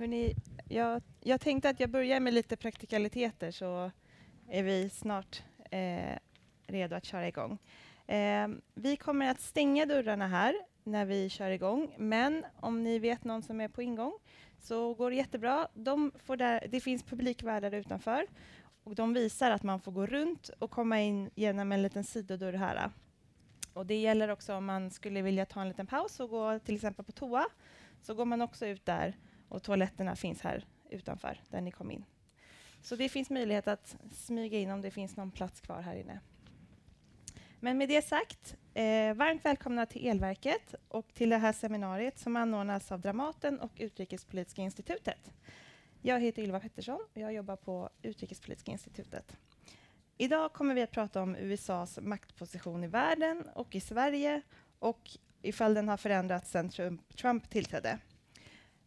Hörrni, jag, jag tänkte att jag börjar med lite praktikaliteter så är vi snart eh, redo att köra igång. Eh, vi kommer att stänga dörrarna här när vi kör igång, men om ni vet någon som är på ingång så går det jättebra. De får där, det finns publikvärdar utanför och de visar att man får gå runt och komma in genom en liten sidodörr här. Och det gäller också om man skulle vilja ta en liten paus och gå till exempel på toa, så går man också ut där och toaletterna finns här utanför, där ni kom in. Så det finns möjlighet att smyga in om det finns någon plats kvar här inne. Men med det sagt, eh, varmt välkomna till Elverket och till det här seminariet som anordnas av Dramaten och Utrikespolitiska institutet. Jag heter Ylva Pettersson och jag jobbar på Utrikespolitiska institutet. Idag kommer vi att prata om USAs maktposition i världen och i Sverige och ifall den har förändrats sedan Trump, Trump tillträdde.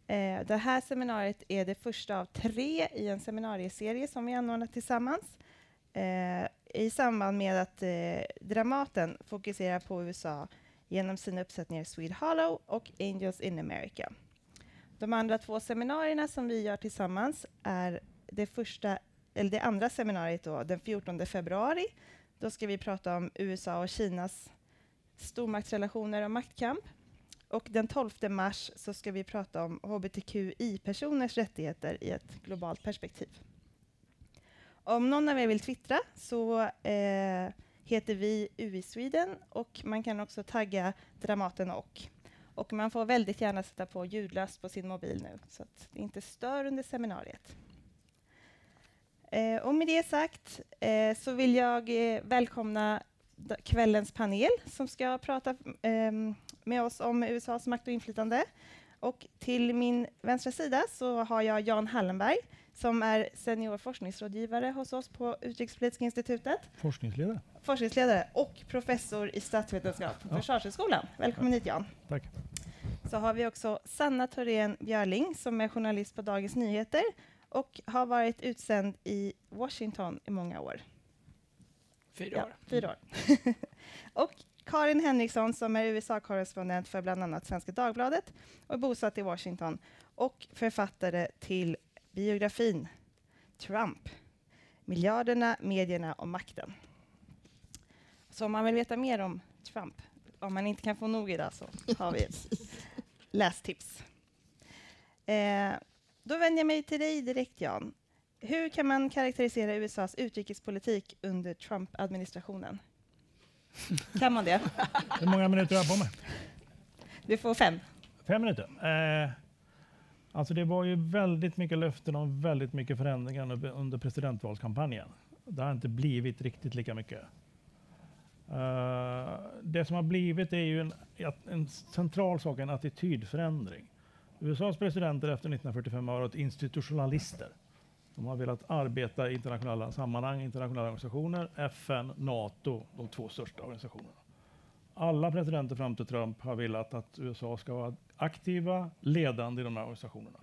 Eh, det här seminariet är det första av tre i en seminarieserie som vi anordnat tillsammans eh, i samband med att eh, Dramaten fokuserar på USA genom sina uppsättningar Swede Hollow och Angels in America. De andra två seminarierna som vi gör tillsammans är det, första, eller det andra seminariet då, den 14 februari. Då ska vi prata om USA och Kinas stormaktsrelationer och maktkamp. Och den 12 mars så ska vi prata om hbtqi-personers rättigheter i ett globalt perspektiv. Om någon av er vill twittra så eh, heter vi UI Sweden och man kan också tagga Dramaten och. Och man får väldigt gärna sätta på ljudlöst på sin mobil nu så att det inte stör under seminariet. Eh, och med det sagt eh, så vill jag eh, välkomna kvällens panel som ska prata ehm, med oss om USAs makt och inflytande. Och till min vänstra sida så har jag Jan Hallenberg som är senior forskningsrådgivare hos oss på Utrikespolitiska institutet. Forskningsledare. Forskningsledare och professor i statsvetenskap på ja. Försvarshögskolan. Välkommen hit Jan. Tack. Så har vi också Sanna Thorén Björling som är journalist på Dagens Nyheter och har varit utsänd i Washington i många år. Fyra år. Ja, fyra år. och Karin Henriksson som är USA-korrespondent för bland annat Svenska Dagbladet och är bosatt i Washington och författare till biografin Trump, miljarderna, medierna och makten. Så om man vill veta mer om Trump, om man inte kan få nog idag, så har vi ett lästips. Eh, då vänder jag mig till dig direkt, Jan. Hur kan man karaktärisera USAs utrikespolitik under Trump-administrationen? Kan man det? Hur många minuter har jag på mig? Du får fem. Fem minuter. Eh, alltså det var ju väldigt mycket löften om väldigt mycket förändringar under presidentvalskampanjen. Det har inte blivit riktigt lika mycket. Uh, det som har blivit är ju en, en central sak, en attitydförändring. USAs presidenter efter 1945 har varit institutionalister. De har velat arbeta i internationella sammanhang, internationella organisationer, FN, NATO, de två största organisationerna. Alla presidenter fram till Trump har velat att USA ska vara aktiva, ledande i de här organisationerna.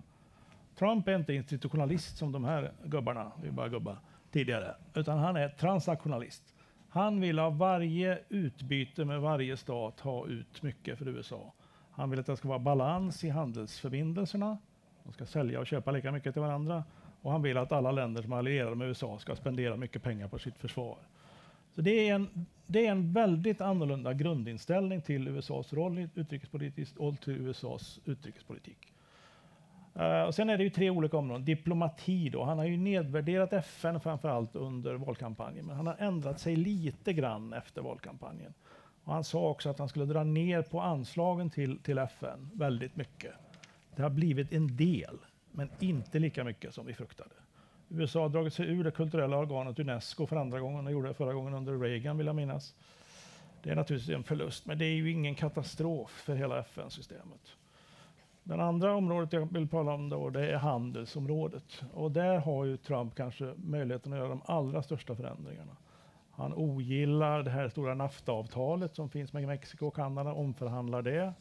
Trump är inte institutionalist som de här gubbarna, vi bara gubbar, tidigare, utan han är transaktionalist. Han vill av varje utbyte med varje stat ha ut mycket för USA. Han vill att det ska vara balans i handelsförbindelserna. De ska sälja och köpa lika mycket till varandra och han vill att alla länder som är allierade med USA ska spendera mycket pengar på sitt försvar. Så det är en, det är en väldigt annorlunda grundinställning till USAs roll utrikespolitiskt och till USAs utrikespolitik. Uh, och sen är det ju tre olika områden. Diplomati då. Han har ju nedvärderat FN framför allt under valkampanjen, men han har ändrat sig lite grann efter valkampanjen. Och han sa också att han skulle dra ner på anslagen till, till FN väldigt mycket. Det har blivit en del men inte lika mycket som vi fruktade. USA har dragit sig ur det kulturella organet Unesco för andra gången och gjorde det förra gången under Reagan vill jag minnas. Det är naturligtvis en förlust, men det är ju ingen katastrof för hela FN-systemet. Det andra området jag vill tala om då, det är handelsområdet. Och där har ju Trump kanske möjligheten att göra de allra största förändringarna. Han ogillar det här stora NAFTA-avtalet som finns med Mexiko och Kanada, omförhandlar det.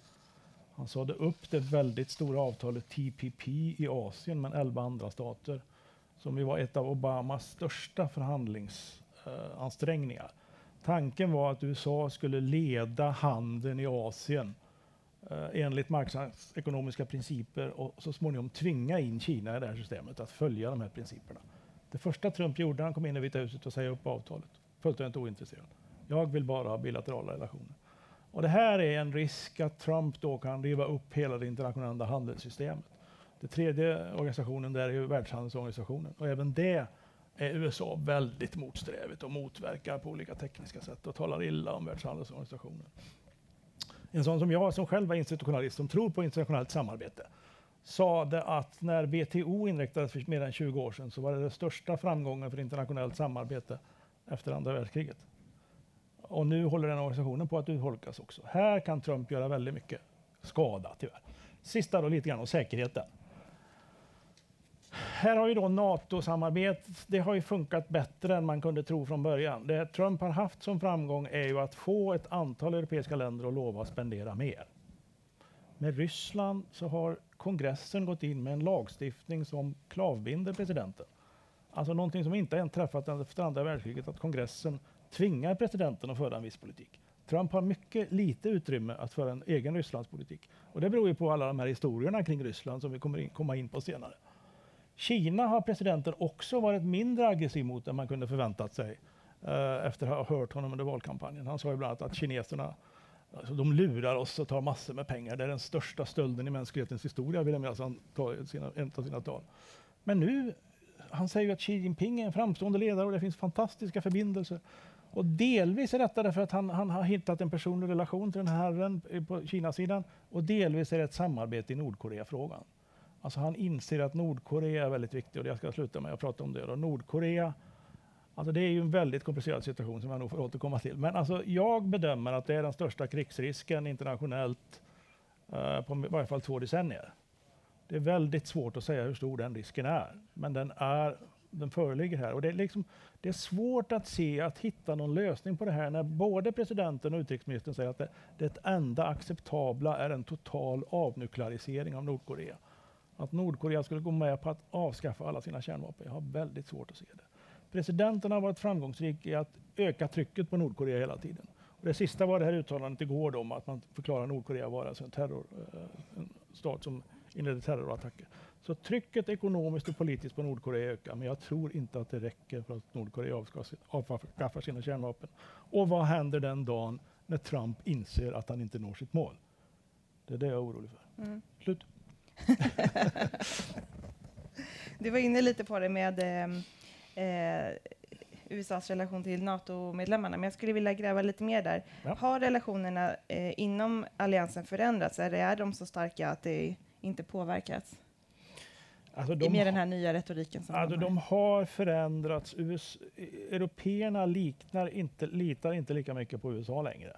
Han sade upp det väldigt stora avtalet TPP i Asien med 11 andra stater som ju var ett av Obamas största förhandlingsansträngningar. Eh, Tanken var att USA skulle leda handeln i Asien eh, enligt marknadsekonomiska principer och så småningom tvinga in Kina i det här systemet att följa de här principerna. Det första Trump gjorde när han kom in i Vita huset och säga upp avtalet. Fullständigt ointresserad. Jag vill bara ha bilaterala relationer. Och det här är en risk att Trump då kan riva upp hela det internationella handelssystemet. Den tredje organisationen där är ju Världshandelsorganisationen och även det är USA väldigt motsträvigt och motverkar på olika tekniska sätt och talar illa om Världshandelsorganisationen. En sån som jag som själv är institutionalist som tror på internationellt samarbete sade att när WTO inrättades för mer än 20 år sedan så var det den största framgången för internationellt samarbete efter andra världskriget. Och nu håller den organisationen på att urholkas också. Här kan Trump göra väldigt mycket skada tyvärr. Sista då lite grann om säkerheten. Här har ju då NATO-samarbetet, det har ju funkat bättre än man kunde tro från början. Det Trump har haft som framgång är ju att få ett antal europeiska länder att lova att spendera mer. Med Ryssland så har kongressen gått in med en lagstiftning som klavbinder presidenten. Alltså någonting som inte än träffat efter andra världskriget, att kongressen tvingar presidenten att föra en viss politik. Trump har mycket lite utrymme att föra en egen Rysslandspolitik. Och det beror ju på alla de här historierna kring Ryssland som vi kommer in, komma in på senare. Kina har presidenten också varit mindre aggressiv mot än man kunde förväntat sig eh, efter att ha hört honom under valkampanjen. Han sa ju bland annat att kineserna alltså, de lurar oss och tar massor med pengar. Det är den största stölden i mänsklighetens historia, vill jag minnas han tar i sina, en av sina tal. Men nu, han säger ju att Xi Jinping är en framstående ledare och det finns fantastiska förbindelser. Och delvis är detta därför att han, han har hittat en personlig relation till den här herren på Kinasidan, och delvis är det ett samarbete i Nordkoreafrågan. Alltså han inser att Nordkorea är väldigt viktigt och jag ska sluta med att prata om det. Då. Nordkorea, alltså det är ju en väldigt komplicerad situation som jag nog får återkomma till. Men alltså jag bedömer att det är den största krigsrisken internationellt eh, på i varje fall två decennier. Det är väldigt svårt att säga hur stor den risken är, men den, är, den föreligger här. Och det, är liksom, det är svårt att se, att hitta någon lösning på det här när både presidenten och utrikesministern säger att det, det enda acceptabla är en total avnuklearisering av Nordkorea att Nordkorea skulle gå med på att avskaffa alla sina kärnvapen. Jag har väldigt svårt att se det. Presidenten har varit framgångsrik i att öka trycket på Nordkorea hela tiden. Och det sista var det här uttalandet igår om att man förklarar Nordkorea vara alltså en, terror, eh, en stat som inledde terrorattacker. Så trycket ekonomiskt och politiskt på Nordkorea ökar, men jag tror inte att det räcker för att Nordkorea avskaffar sina kärnvapen. Och vad händer den dagen när Trump inser att han inte når sitt mål? Det är det jag är orolig för. Mm. Slut. du var inne lite på det med ehm, eh, USAs relation till NATO-medlemmarna, men jag skulle vilja gräva lite mer där. Ja. Har relationerna eh, inom alliansen förändrats, eller är de så starka att det inte påverkats? Alltså de med den här nya retoriken som alltså de har förändrats. US, européerna liknar inte, litar inte lika mycket på USA längre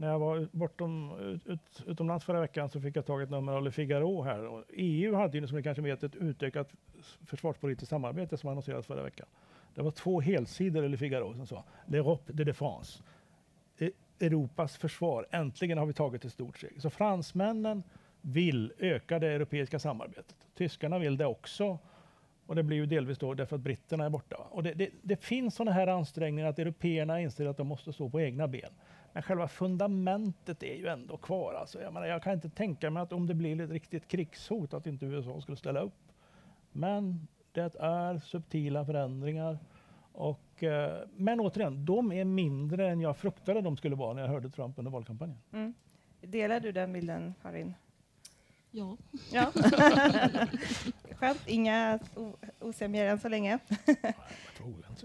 när jag var bortom, ut, utomlands förra veckan så fick jag tag i ett nummer av Le Figaro här. Och EU hade ju som ni kanske vet ett utökat försvarspolitiskt samarbete som annonserades förra veckan. Det var två helsidor i Le Figaro som sa L'Europe de défense. E Europas försvar. Äntligen har vi tagit ett stort steg. Så fransmännen vill öka det europeiska samarbetet. Tyskarna vill det också. Och det blir ju delvis då därför att britterna är borta. Och det, det, det finns sådana här ansträngningar att européerna inser att de måste stå på egna ben. Men själva fundamentet är ju ändå kvar. Alltså, jag, menar, jag kan inte tänka mig att om det blir ett riktigt krigshot att inte USA skulle ställa upp. Men det är subtila förändringar. Och, eh, men återigen, de är mindre än jag fruktade de skulle vara när jag hörde Trump under valkampanjen. Mm. Delar du den bilden, Karin? Ja. ja. Skönt, inga osämjor än så länge.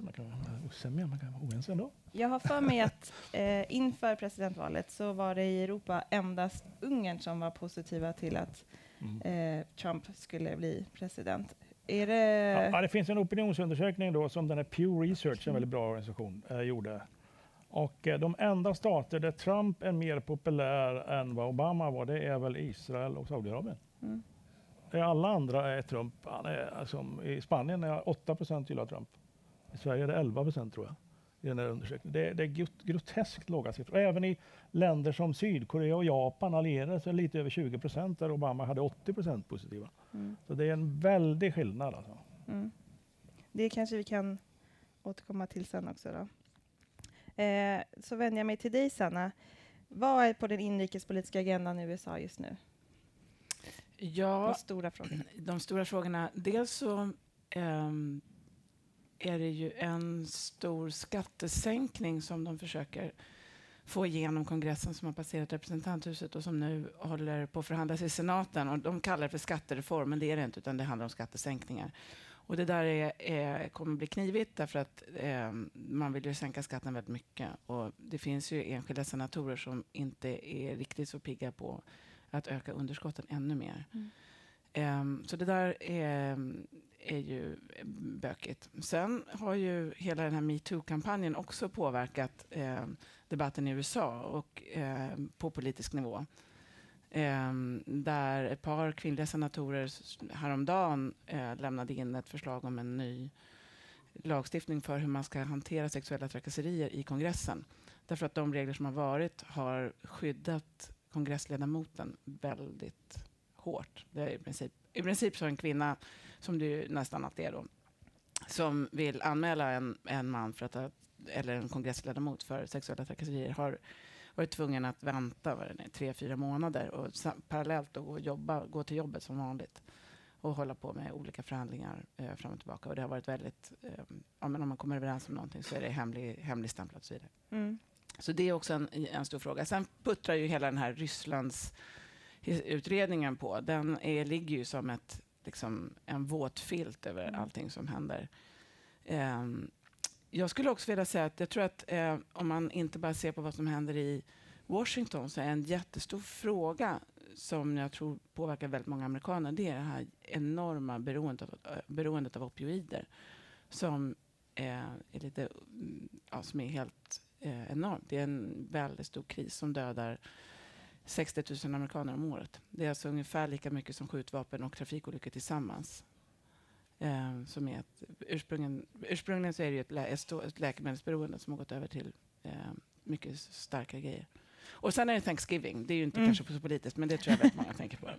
man kan vara osämja, man kan vara oense ändå. Jag har för mig att eh, inför presidentvalet så var det i Europa endast Ungern som var positiva till att mm. eh, Trump skulle bli president. Är det... Ja, det finns en opinionsundersökning då som den här Pew Research, en väldigt bra organisation, eh, gjorde. Och eh, de enda stater där Trump är mer populär än vad Obama var, det är väl Israel och Saudiarabien. Mm. Alla andra är Trump. Han är, alltså, I Spanien är 8 procent gillar Trump. I Sverige är det 11 procent tror jag. I den här undersökningen. Det, det är groteskt låga siffror. Även i länder som Sydkorea och Japan allierade sig lite över 20 procent där Obama hade 80 procent positiva. Mm. Så det är en väldig skillnad. Alltså. Mm. Det kanske vi kan återkomma till sen också. Då. Eh, så vänder jag mig till dig, Sanna. vad är på den inrikespolitiska agendan i USA just nu? Ja, De stora frågorna. de stora frågorna. Dels så ehm, är det ju en stor skattesänkning som de försöker få igenom kongressen som har passerat representanthuset och som nu håller på att förhandlas i senaten. Och de kallar det för skattereform, men det är det inte, utan det handlar om skattesänkningar. Och det där är, är, kommer bli knivigt därför att eh, man vill ju sänka skatten väldigt mycket. Och det finns ju enskilda senatorer som inte är riktigt så pigga på att öka underskotten ännu mer. Mm. Ehm, så det där är, är ju bökigt. Sen har ju hela den här metoo-kampanjen också påverkat eh, debatten i USA och eh, på politisk nivå. Ehm, där ett par kvinnliga senatorer häromdagen eh, lämnade in ett förslag om en ny lagstiftning för hur man ska hantera sexuella trakasserier i kongressen. Därför att de regler som har varit har skyddat kongressledamoten väldigt hårt. Det är i, princip, I princip så en kvinna, som det ju nästan alltid är då, som vill anmäla en, en man för att eller en kongressledamot för sexuella trakasserier har varit tvungen att vänta vad det är, tre, fyra månader och parallellt då gå, och jobba, gå till jobbet som vanligt och hålla på med olika förhandlingar eh, fram och tillbaka. Och det har varit väldigt, eh, ja, men om man kommer överens om någonting så är det hemlig, hemligstämplat och så vidare. Mm. Så det är också en, en stor fråga. Sen puttrar ju hela den här Rysslands utredningen på. Den är, ligger ju som ett, liksom, en våt filt över Mm. allting som händer. Ehm, jag skulle också vilja säga att jag tror att eh, om man inte bara ser på vad som händer i Washington så är en jättestor fråga som jag tror påverkar väldigt många amerikaner, det är det här enorma beroendet av, eh, beroendet av opioider som eh, är lite, mm, ja, som är helt eh, enormt. Det är en väldigt stor kris som dödar 60 000 amerikaner om året. Det är alltså ungefär lika mycket som skjutvapen och trafikolyckor tillsammans. Eh, som är ett, ursprungligen, ursprungligen så är det ett, lä, ett, läkemedelsberoende som har gått över till eh, mycket starka grejer. Och sen är det Thanksgiving. Det är ju inte Mm. kanske så politiskt, men det tror jag väldigt många tänker på.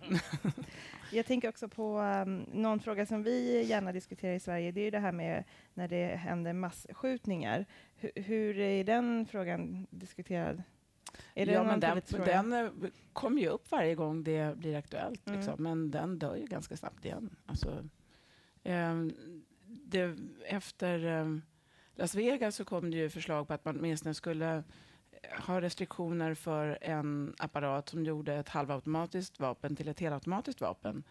Jag tänker också på um, någon fråga som vi gärna diskuterar i Sverige. Det är ju det här med när det händer massskjutningar. Hu- hur är den frågan diskuterad? Är det ja, men den, den eh, kommer ju upp varje gång det blir aktuellt. Mm. Liksom. Men den dör ju ganska snabbt igen. Alltså, Ehm, det, efter ehm, Las Vegas så kom det ju förslag på att man åtminstone skulle eh, ha restriktioner för en apparat som gjorde ett halvautomatiskt vapen till ett helautomatiskt vapen.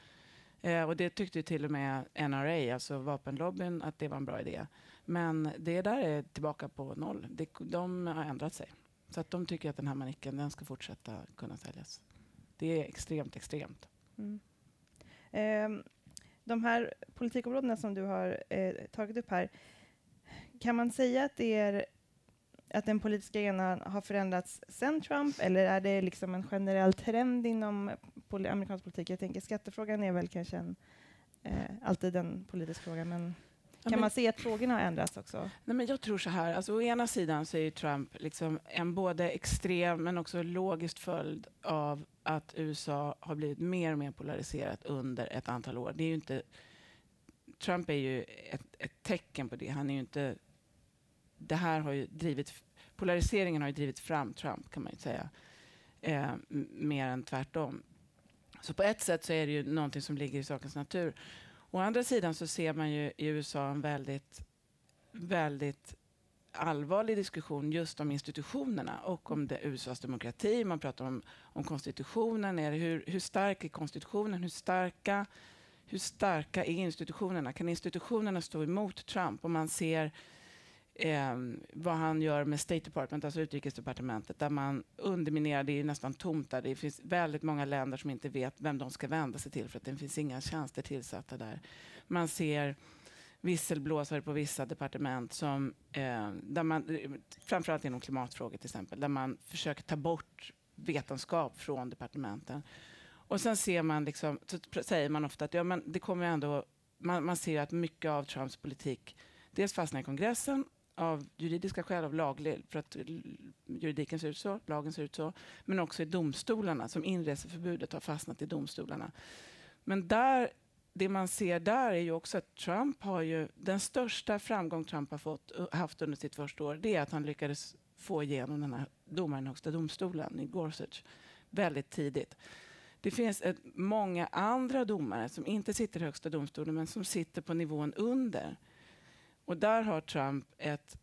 Eh, och det tyckte ju till och med NRA, alltså vapenlobbyn, att det var en bra idé. Men det där är tillbaka på noll. Det, de har ändrat sig. Så att de tycker att den här manicken den ska fortsätta kunna säljas. Det är extremt, extremt. Mm. Eh, de här politikområdena som du har eh, tagit upp här, kan man säga att det är att den politiska arenan har förändrats sen Trump, eller är det liksom en generell trend inom poli- amerikansk politik? Jag tänker skattefrågan är väl kanske en, eh, alltid en politisk fråga, men kan men- man se att frågorna har ändrats också? Nej, men jag tror så här, alltså, å ena sidan så är ju Trump liksom en både extrem men också logisk följd av att USA har blivit mer och mer polariserat under ett antal år. Det är inte, Trump är ju ett, ett tecken på det. Han är ju inte, det här har ju drivit, polariseringen har ju drivit fram Trump kan man ju säga, eh, mer än tvärtom. Så på ett sätt så är det ju någonting som ligger i sakens natur. Å andra sidan så ser man ju i USA en väldigt väldigt allvarlig diskussion just om institutionerna och om det, USAs demokrati. Man pratar om, om konstitutionen. Är det hur, hur stark är konstitutionen? Hur starka, hur starka är institutionerna? Kan institutionerna stå emot Trump? Och man ser eh, vad han gör med State Department, alltså utrikesdepartementet, där man underminerar, det är nästan tomt där. Det finns väldigt många länder som inte vet vem de ska vända sig till för att det finns inga tjänster tillsatta där. Man ser visselblåsare på vissa departement som, eh, där man, framförallt inom klimatfrågor till exempel, där man försöker ta bort vetenskap från departementen. Och sen ser man liksom, så säger man ofta att ja, men det kommer ändå, man, man ser att mycket av Trumps politik dels fastnar i kongressen av juridiska skäl, av laglig, för att juridiken ser ut så, lagen ser ut så, men också i domstolarna, som inreseförbudet har fastnat i domstolarna. Men där, det man ser där är ju också att Trump har ju, den största framgång Trump har fått, haft under sitt första år, det är att han lyckades få igenom den här domaren i Högsta domstolen i Gorsuch väldigt tidigt. Det finns ett, många andra domare som inte sitter i Högsta domstolen men som sitter på nivån under. Och där har Trump ett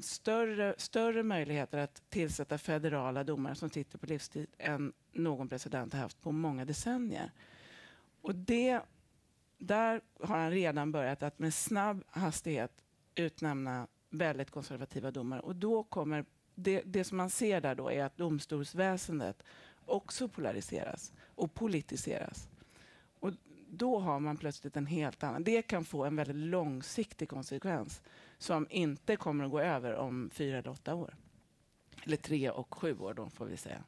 större, större möjligheter att tillsätta federala domare som sitter på livstid än någon president har haft på många decennier. Och det, där har han redan börjat att med snabb hastighet utnämna väldigt konservativa domare. Och då kommer det, det som man ser där då är att domstolsväsendet också polariseras och politiseras. Då har man plötsligt en helt annan... Det kan få en väldigt långsiktig konsekvens som inte kommer att gå över om fyra eller åtta år. Eller tre och sju år då, får vi säga.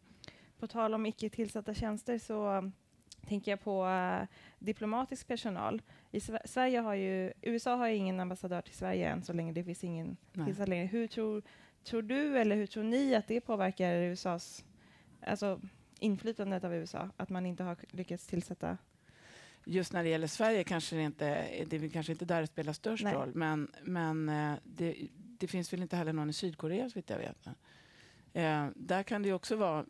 På tal om icke tillsatta tjänster så tänker jag på uh, diplomatisk personal. I Sverige har ju, USA har ju ingen ambassadör till Sverige än så länge det finns ingen tillsatt längre. Hur tror, tror du eller hur tror ni att det påverkar USAs, alltså inflytandet av USA, att man inte har lyckats tillsätta just när det gäller Sverige kanske det inte det är kanske inte där det spelar störst Nej. roll. Men, men eh, det, det, finns väl inte heller någon i Sydkorea så vitt jag vet. Eh, där kan det också vara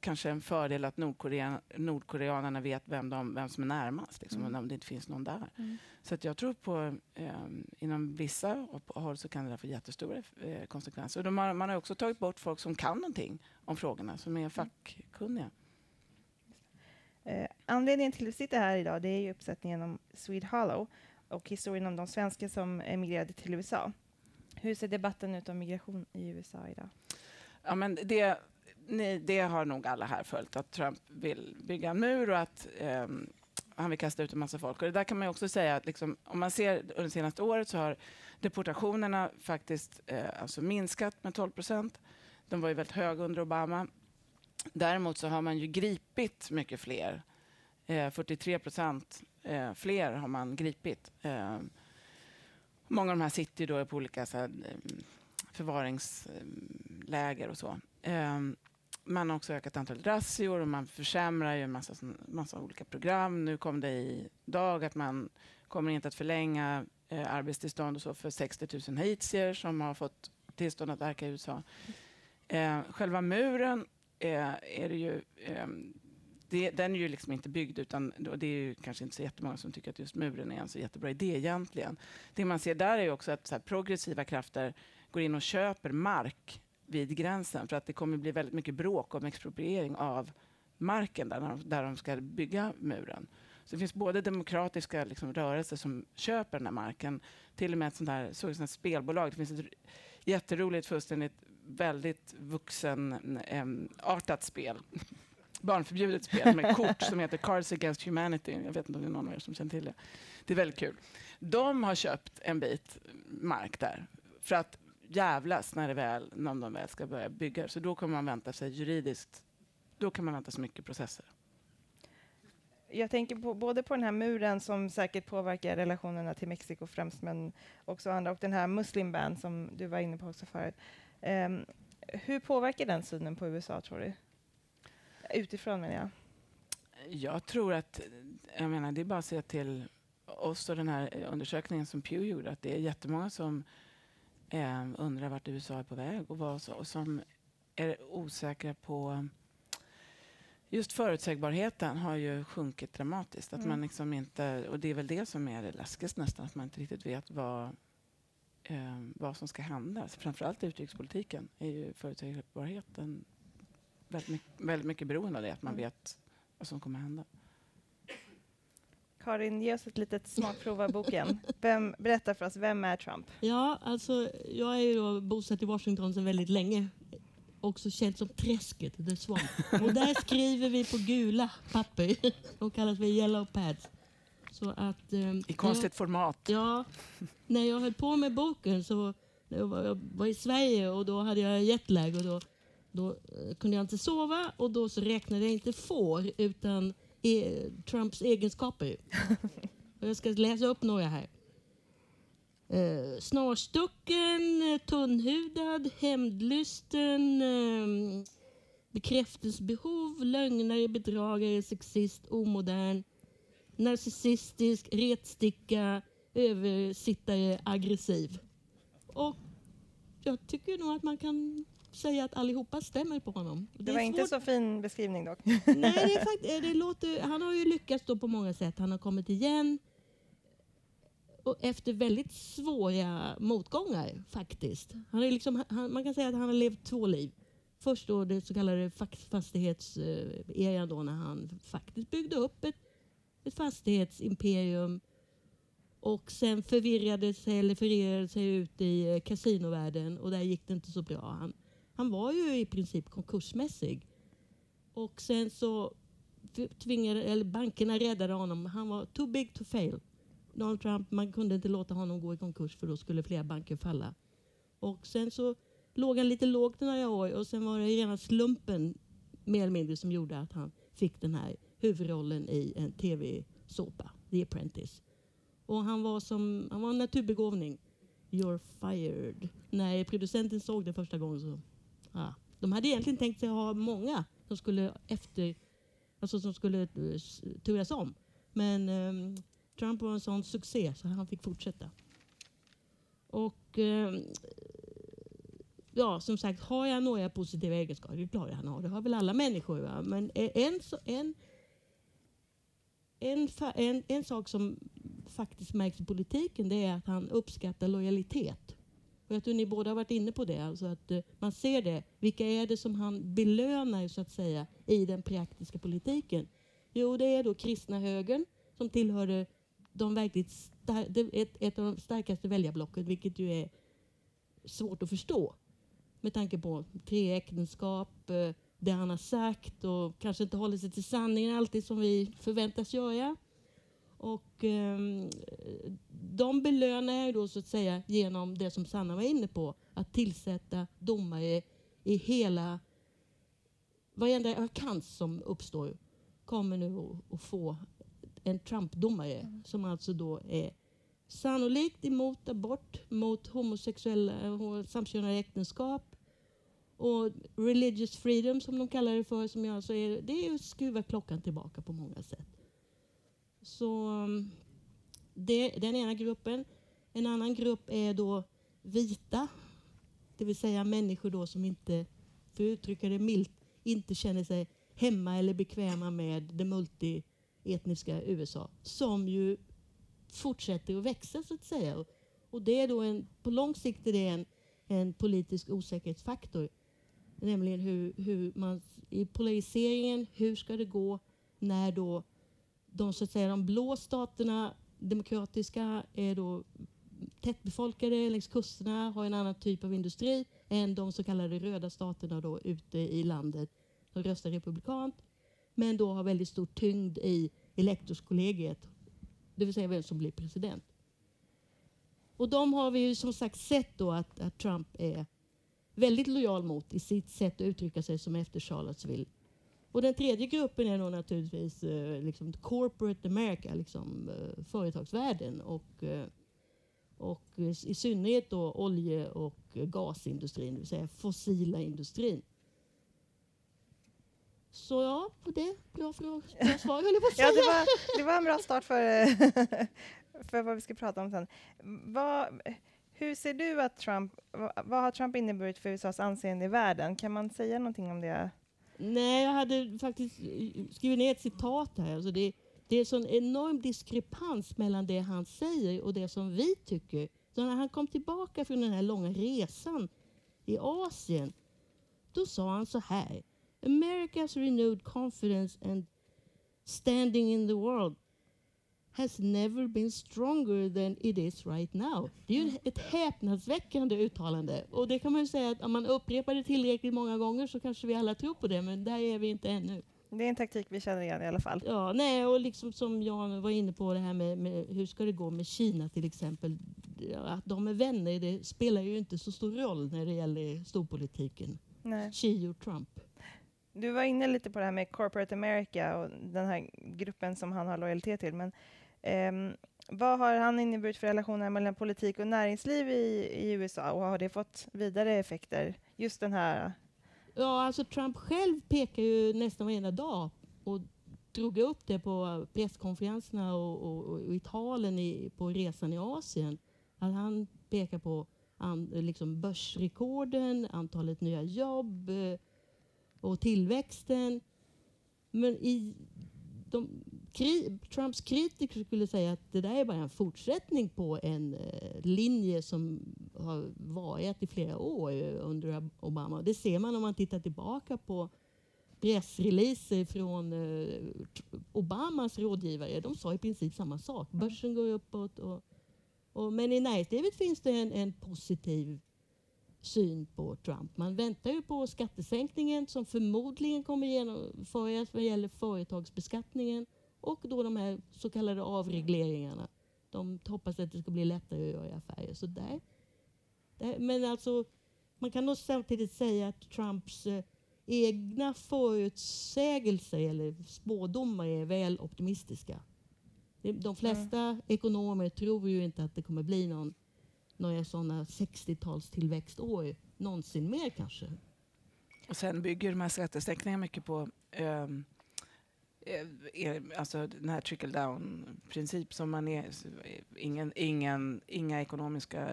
kanske en fördel att Nordkorea, nordkoreanerna vet vem, de, vem som är närmast, liksom, mm. om det inte finns någon där. Mm. Så att jag tror på eh, inom vissa håll så kan det få jättestora eh, konsekvenser. Och de har, man har också tagit bort folk som kan någonting om frågorna, som är fackkunniga. Eh, anledningen till att vi sitter här idag det är ju uppsättningen om Swede Hollow och historien om de svenskar som emigrerade till USA. Hur ser debatten ut om migration i USA idag? Ja, men det, ni, det har nog alla här följt, att Trump vill bygga en mur och att eh, han vill kasta ut en massa folk. Och det där kan man också säga att liksom, om man ser under det senaste året så har deportationerna faktiskt eh, alltså minskat med 12 procent. De var ju väldigt höga under Obama. Däremot så har man ju gripit mycket fler. Eh, 43 procent eh, fler har man gripit. Eh, många av de här sitter ju då på olika så här, eh, förvaringsläger och så. Eh, man har också ökat antalet razzior och man försämrar ju en massa, massa olika program. Nu kom det i dag att man kommer inte att förlänga eh, arbetstillstånd och så för 60 000 haitier som har fått tillstånd att verka i USA. Eh, själva muren Eh, är det ju... Eh, det, den är ju liksom inte byggd, utan det är ju kanske inte så jättemånga som tycker att just muren är en så jättebra idé egentligen. Det man ser där är också att så progressiva krafter går in och köper mark vid gränsen för att det kommer bli väldigt mycket bråk om expropriering av marken där de, där de ska bygga muren. Så det finns både demokratiska liksom, rörelser som köper den här marken, till och med ett sånt här, så ett spelbolag. Det finns ett jätteroligt, fullständigt väldigt vuxenartat spel. Barnförbjudet spel med kort som heter Cards Against Humanity. Jag vet inte om det är någon av er som känner till det. Det är väldigt kul. De har köpt en bit mark där för att jävlas när, det väl, när de väl ska börja bygga. Så då kommer man vänta sig juridiskt, då kan man vänta sig mycket processer. Jag tänker på, både på den här muren som säkert påverkar relationerna till Mexiko främst, men också andra, och den här muslimban som du var inne på också förut. Um, hur påverkar den synen på USA, tror du? Utifrån, menar jag. Jag tror att, jag menar, det är bara att se till oss och den här undersökningen som Pew gjorde, att det är jättemånga som eh, undrar vart USA är på väg och, vad, och som är osäkra på Just förutsägbarheten har ju sjunkit dramatiskt. Att mm. man liksom inte, och det är väl det som är det läskigaste nästan, att man inte riktigt vet vad, eh, vad som ska hända. Så framförallt i utrikespolitiken är ju förutsägbarheten väldigt mycket, väldigt mycket beroende av det, att man mm. vet vad som kommer hända. Karin, ge oss ett litet smakprov av boken. Vem, berätta för oss, vem är Trump? Ja, alltså, jag är ju då bosatt i Washington sedan väldigt länge. Också känt som Träsket, The Swamp. Och där skriver vi på gula papper. De kallas för yellow pads. Så att, eh, I konstigt jag, format. Ja, när jag höll på med boken så jag var, jag var i Sverige och då hade jag jetlag och då, då eh, kunde jag inte sova och då så räknade jag inte får utan e Trumps egenskaper. och jag ska läsa upp några här. Eh, snarstucken, tunnhudad, hämndlysten, eh, bekräftelsebehov, lögnare, bedragare, sexist, omodern, narcissistisk, retsticka, översittare, aggressiv. Och jag tycker nog att man kan säga att allihopa stämmer på honom. Det, var inte så fin beskrivning dock. Nej, det är fakt- eh, det låter, han har ju lyckats då på många sätt. Han har kommit igen och efter väldigt svåra motgångar faktiskt. Han är liksom, han, man kan säga att han har levt två liv. Först då det så kallade fastighetseran då när han faktiskt byggde upp ett, ett fastighetsimperium och sen förvirrade sig eller förirrade sig ut i eh, kasinovärlden och där gick det inte så bra. Han, han var ju i princip konkursmässig. Och sen så tvingade, eller bankerna räddade honom. Han var too big to fail. Donald Trump, man kunde inte låta honom gå i konkurs för då skulle flera banker falla. Och sen så låg han lite lågt i några år och sen var det rena slumpen mer eller mindre som gjorde att han fick den här huvudrollen i en tv-såpa, The Apprentice. Och han var som, han var en naturbegåvning. You're fired. När producenten såg det första gången så, ja. De hade egentligen tänkt sig ha många som skulle efter, alltså som skulle eh, turas om. Men um, Trump var en sån succé så han fick fortsätta. Och Um, ja, som sagt, har jag några positiva egenskaper? Det är klart han har. Det har väl alla människor. Va? Men eh, en, så- en, en, en, en sak som faktiskt märks i politiken det är att han uppskattar lojalitet. Och jag tror ni båda har varit inne på det. Alltså att uh, man ser det. Vilka är det som han belönar så att säga i den praktiska politiken? Jo, det är då kristna högern som tillhörde de verkligt ett, ett av de starkaste väljarblocken, vilket ju är svårt att förstå med tanke på tre äktenskap, eh, det han har sagt och kanske inte håller sig till sanningen alltid som vi förväntas göra. Och ehm, de belönar jag då så att säga genom det som Sanna var inne på, att tillsätta domare i hela varenda vakans som uppstår kommer nu att- få en Trump-domare som alltså då är sannolikt emot abort, mot homosexuella och samkönade äktenskap och religious freedom som de kallar det för, som jag alltså är, det är att skruva klockan tillbaka på många sätt. Så det det den ena gruppen. En annan grupp är då vita, det vill säga människor då som inte, för att uttrycka det milt, inte känner sig hemma eller bekväma med det multietniska USA, som ju fortsätter att växa så att säga. Och, och det är då en, på lång sikt är det en, en politisk osäkerhetsfaktor. Nämligen hur, hur man i polariseringen, hur ska det gå när då de så att säga de blå staterna, demokratiska, är då tättbefolkade längs kusterna, har en annan typ av industri än de så kallade röda staterna då ute i landet som röstar republikant men då har väldigt stor tyngd i elektorskollegiet, det vill säga vem som blir president. Och de har vi ju som sagt sett då att, att Trump är väldigt lojal mot i sitt sätt att uttrycka sig som efter Charlottesville. Och den tredje gruppen är då naturligtvis eh, liksom corporate America, liksom eh, företagsvärlden och, eh, och i synnerhet då olje och gasindustrin, det vill säga fossila industrin. Så ja, på det bra, fråga, bra svar höll jag på att säga. Ja, det var, det var en bra start för, för vad vi ska prata om sen. Vad, hur ser du att Trump, vad, har Trump inneburit för USAs anseende i världen? Kan man säga någonting om det? Nej, jag hade faktiskt eh, skrivit ner ett citat här. Alltså det, det är sån enorm diskrepans mellan det han säger och det som vi tycker. Så när han kom tillbaka från den här långa resan i Asien, då sa han så här. America's renewed confidence and standing in the world has never been stronger than it is right now. Det är ju ett häpnadsväckande uttalande. Och det kan man ju säga att om man upprepar det tillräckligt många gånger så kanske vi alla tror på det, men där är vi inte ännu. Det är en taktik vi känner igen i alla fall. Ja, nej, och liksom som Jan var inne på det här med, med hur ska det gå med Kina till exempel. Att de är vänner, det spelar ju inte så stor roll när det gäller storpolitiken. Nej. Xi och Trump. Du var inne lite på det här med corporate America och den här gruppen som han har lojalitet till. Men Ehm, vad har han inneburit för relationerna mellan politik och näringsliv i, i USA och har det fått vidare effekter? Just den här... Ja, alltså Trump själv pekar ju nästan varenda dag och drog upp det på presskonferenserna och, och, och i talen i, på resan i Asien. Att han pekar på an, liksom börsrekorden, antalet nya jobb eh, och tillväxten. Men i de, kri, Trumps kritiker skulle säga att det där är bara en fortsättning på en eh, linje som har varit i flera år under Obama. Det ser man om man tittar tillbaka på pressreleaser från eh, Obamas rådgivare. De sa i princip samma sak. Börsen går uppåt. Och, och, men i näringslivet finns det en, en positiv syn på Trump. Man väntar ju på skattesänkningen som förmodligen kommer genomföras vad gäller företagsbeskattningen och då de här så kallade avregleringarna. De hoppas att det ska bli lättare att göra affärer. Så där, där, men alltså, man kan nog samtidigt säga att Trumps eh, egna förutsägelser eller spådomar är väl optimistiska. De flesta mm. ekonomer tror ju inte att det kommer bli någon, några sådana 60-tals tillväxtår någonsin mer kanske. Och sen bygger de här skattesänkningarna mycket på um, alltså den här trickle down princip som man är ingen, ingen, inga ekonomiska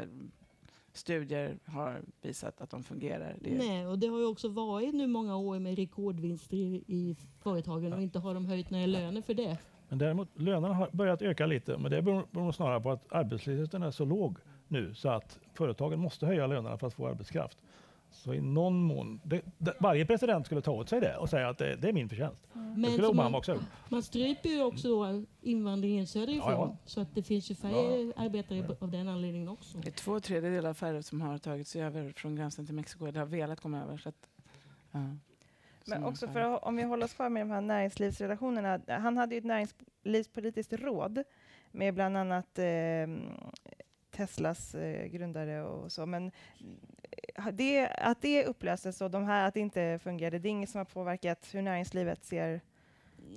studier har visat att de fungerar. Det Nej, och det har ju också varit nu många år med rekordvinster i, i företagen och inte har de höjt några löner för det. Men däremot lönerna har börjat öka lite, men det beror, beror snarare på att arbetslösheten är så låg nu så att företagen måste höja lönerna för att få arbetskraft. Så i någon mån, det, det, varje president skulle ta åt sig det och säga att det, det är min förtjänst. Mm. Det skulle Obama också Man stryper ju också invandringen söderifrån. Ja, ja. Så att det finns ju färre ja. arbetare av den anledningen också. Det är två tredjedelar färre som har tagit sig över från gränsen till Mexiko. Eller har velat komma över. Så att, Men också för att, om vi håller oss kvar med de här näringslivsrelationerna. Han hade ju ett näringslivspolitiskt råd med bland annat eh, Teslas eh, grundare och så. Men det, att det upplöstes och de här att det inte fungerade, det är inget som har påverkat hur näringslivet ser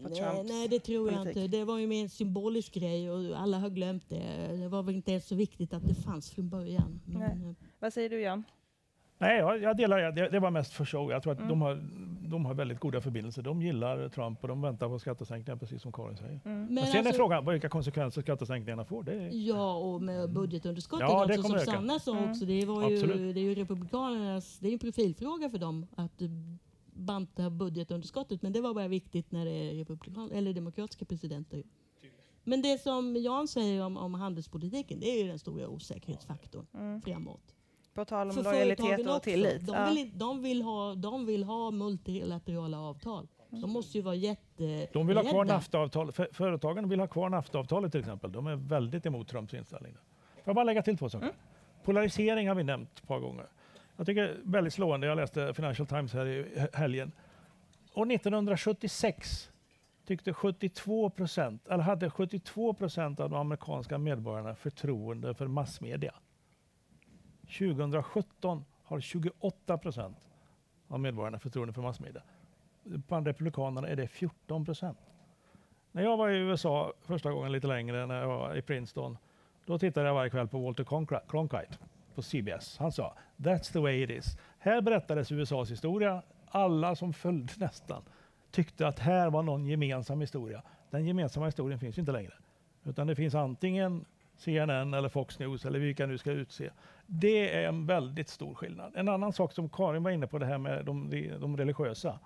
på nej, Trumps Nej, det tror jag inte. Det var ju mer en symbolisk grej och alla har glömt det. Det var väl inte ens så viktigt att det fanns från början. Men, eh, Vad säger du Jan? Nej, jag, jag delar det. Det var mest för show. Jag tror att mm. de, har, de har väldigt goda förbindelser. De gillar Trump och de väntar på skattesänkningar, precis som Karin säger. Mm. Men, Men sen alltså, är frågan vilka konsekvenser skattesänkningarna får. Det är... Ja, och med budgetunderskottet ja, också, som Sanna sa mm. också. Det, var ju, det är ju Republikanernas, det är en profilfråga för dem att banta budgetunderskottet. Men det var bara viktigt när det är republikan eller demokratiska presidenter. Men det som Jan säger om, om handelspolitiken, det är ju den stora osäkerhetsfaktorn mm. framåt. På tal om För lojalitet och tillit. De vill, de, vill ha, de vill ha multilaterala avtal. De måste ju vara jätte... De vill ha kvar NAFTA-avtalet. Företagen vill ha kvar NAFTA-avtalet till exempel. De är väldigt emot Trumps inställning. Får jag bara lägga till två saker? Mm. Polarisering har vi nämnt ett par gånger. Jag tycker det är väldigt slående. Jag läste Financial Times här i helgen. År 1976 tyckte 72 procent, eller hade 72 procent av de amerikanska medborgarna förtroende för massmedia. 2017 har 28 procent av medborgarna förtroende för massmedia. Bland republikanerna är det 14 procent. När jag var i USA första gången lite längre, när jag var i Princeton, då tittade jag varje kväll på Walter Cronkite på CBS. Han sa “That's the way it is”. Här berättades USAs historia. Alla som följde nästan tyckte att här var någon gemensam historia. Den gemensamma historien finns inte längre. Utan det finns antingen CNN eller Fox News eller vilka nu ska utse. Det är en väldigt stor skillnad. En annan sak som Karin var inne på, det här med de, de religiösa.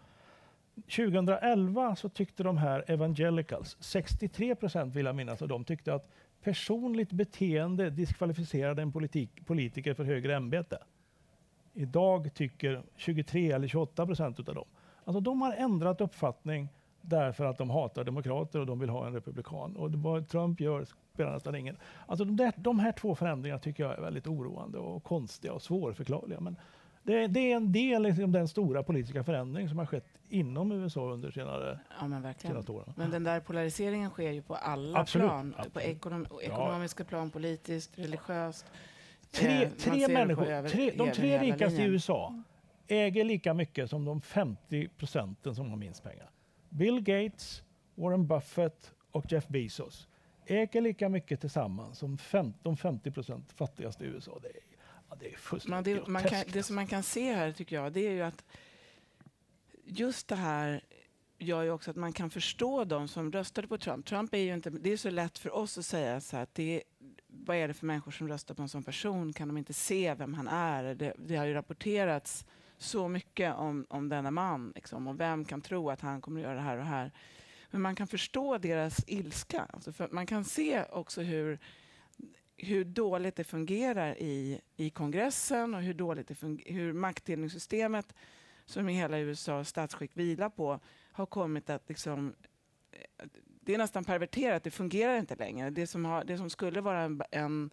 2011 så tyckte de här evangelicals, 63 procent vill jag minnas och de tyckte att personligt beteende diskvalificerade en politik, politiker för högre ämbete. Idag tycker 23 eller 28 procent av dem. Alltså de har ändrat uppfattning därför att de hatar demokrater och de vill ha en republikan. Och vad Trump gör spelar nästan ingen... Alltså de, där, de här två förändringarna tycker jag är väldigt oroande och konstiga och svårförklarliga. Men det, det är en del i liksom, den stora politiska förändring som har skett inom USA under senare, ja, men senaste åren. Men den där polariseringen sker ju på alla Absolut. plan. Absolut. På ekonom, ekonomiska ja. plan, politiskt, religiöst. Tre, eh, tre människor, tre, de tre rikaste i USA äger lika mycket som de 50 procenten som har minst pengar. Bill Gates, Warren Buffett och Jeff Bezos äger lika mycket tillsammans som fem, de 50 procent fattigaste i USA. Det är, ja, det är fullständigt det, man kan, det som man kan se här, tycker jag, det är ju att just det här gör ju också att man kan förstå de som röstade på Trump. Trump är ju inte, det är så lätt för oss att säga så här att det vad är det för människor som röstar på en sån person? Kan de inte se vem han är? Det, det har ju rapporterats så mycket om, om denna man. Liksom, och vem kan tro att han kommer att göra det här och här? Men man kan förstå deras ilska. Alltså för man kan se också hur, hur dåligt det fungerar i, i kongressen och hur dåligt det hur maktdelningssystemet som i hela USAs statsskick vilar på har kommit att liksom, eh, det är nästan perverterat, det fungerar inte längre. Det som, har, det som skulle vara en, en,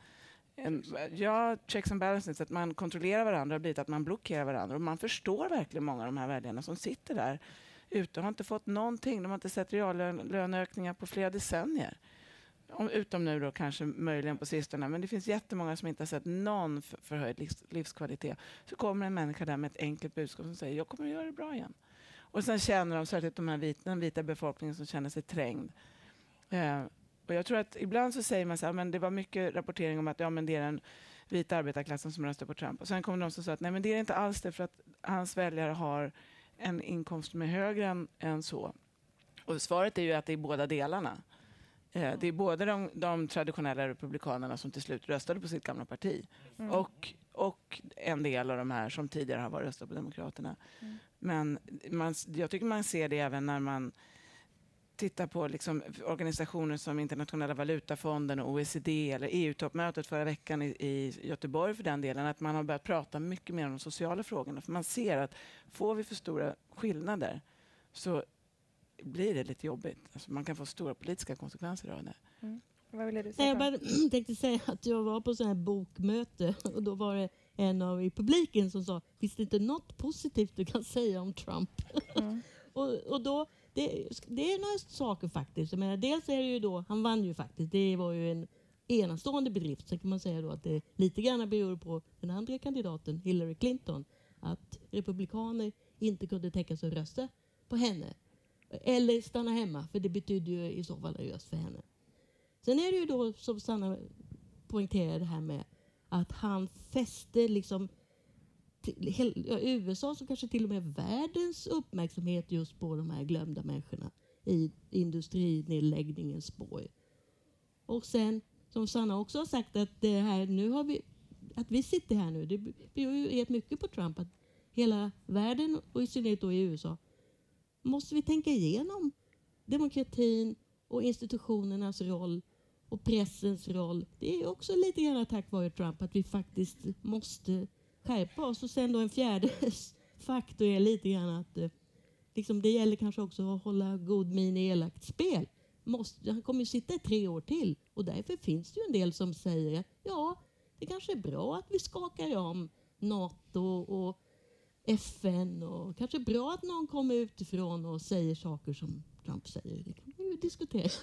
en ja, checks and balances, att man kontrollerar varandra har blivit att man blockerar varandra. Och man förstår verkligen många av de här väljarna som sitter där ute och har inte fått någonting. De har inte sett reallöneökningar på flera decennier. Om, utom nu då kanske möjligen på sistone. Men det finns jättemånga som inte har sett någon förhöjd livs, livskvalitet. Så kommer en människa där med ett enkelt budskap som säger jag kommer att göra det bra igen. Och sen känner de, särskilt de här vita, den vita befolkningen som känner sig trängd. Eh, och jag tror att ibland så säger man så här, men det var mycket rapportering om att ja, men det är den vita arbetarklassen som röstar på Trump. Och sen kommer de som säger att nej, men det är inte alls det för att hans väljare har en inkomst som är högre än, än så. Och svaret är ju att det är båda delarna. Eh, det är både de, de, traditionella republikanerna som till slut röstade på sitt gamla parti mm. och, och en del av de här som tidigare har varit röstat på Demokraterna. Mm. Men man, jag tycker man ser det även när man tittar på liksom organisationer som Internationella valutafonden och OECD eller EU-toppmötet förra veckan i, i, Göteborg för den delen, att man har börjat prata mycket mer om de sociala frågorna. För man ser att får vi för stora skillnader så blir det lite jobbigt. Alltså man kan få stora politiska konsekvenser av det. Mm. Vad ville du säga? Jag bara tänkte säga att jag var på så här bokmöte och då var det en av i publiken som sa, finns det inte något positivt du kan säga om Trump? Mm. och, och då, det, det, är några saker faktiskt. Jag menar, dels är det ju då, han vann ju faktiskt, det var ju en enastående bedrift. Sen kan man säga då att det lite grann beror på den andra kandidaten, Hillary Clinton, att republikaner inte kunde tänka sig att rösta på henne. Eller stanna hemma, för det betyder ju i så fall en röst för henne. Sen är det ju då, som Sanna poängterade det här med att han fäste liksom till, ja, USA som kanske till och med världens uppmärksamhet just på de här glömda människorna i industrinedläggningens spår. Och sen, som Sanna också har sagt, att det här, nu har vi, att vi sitter här nu, det beror ju rätt mycket på Trump, att hela världen och i synnerhet då i USA måste vi tänka igenom demokratin och institutionernas roll och pressens roll. Det är också lite grann tack vare Trump att vi faktiskt måste skärpa oss. Och sen då en fjärde faktor är lite grann att eh, liksom det gäller kanske också att hålla god min i elakt spel. Måste, han kommer ju sitta i tre år till och därför finns det ju en del som säger att ja, det kanske är bra att vi skakar om NATO och FN och kanske bra att någon kommer utifrån och säger saker som Trump säger. Det kan vi ju diskutera.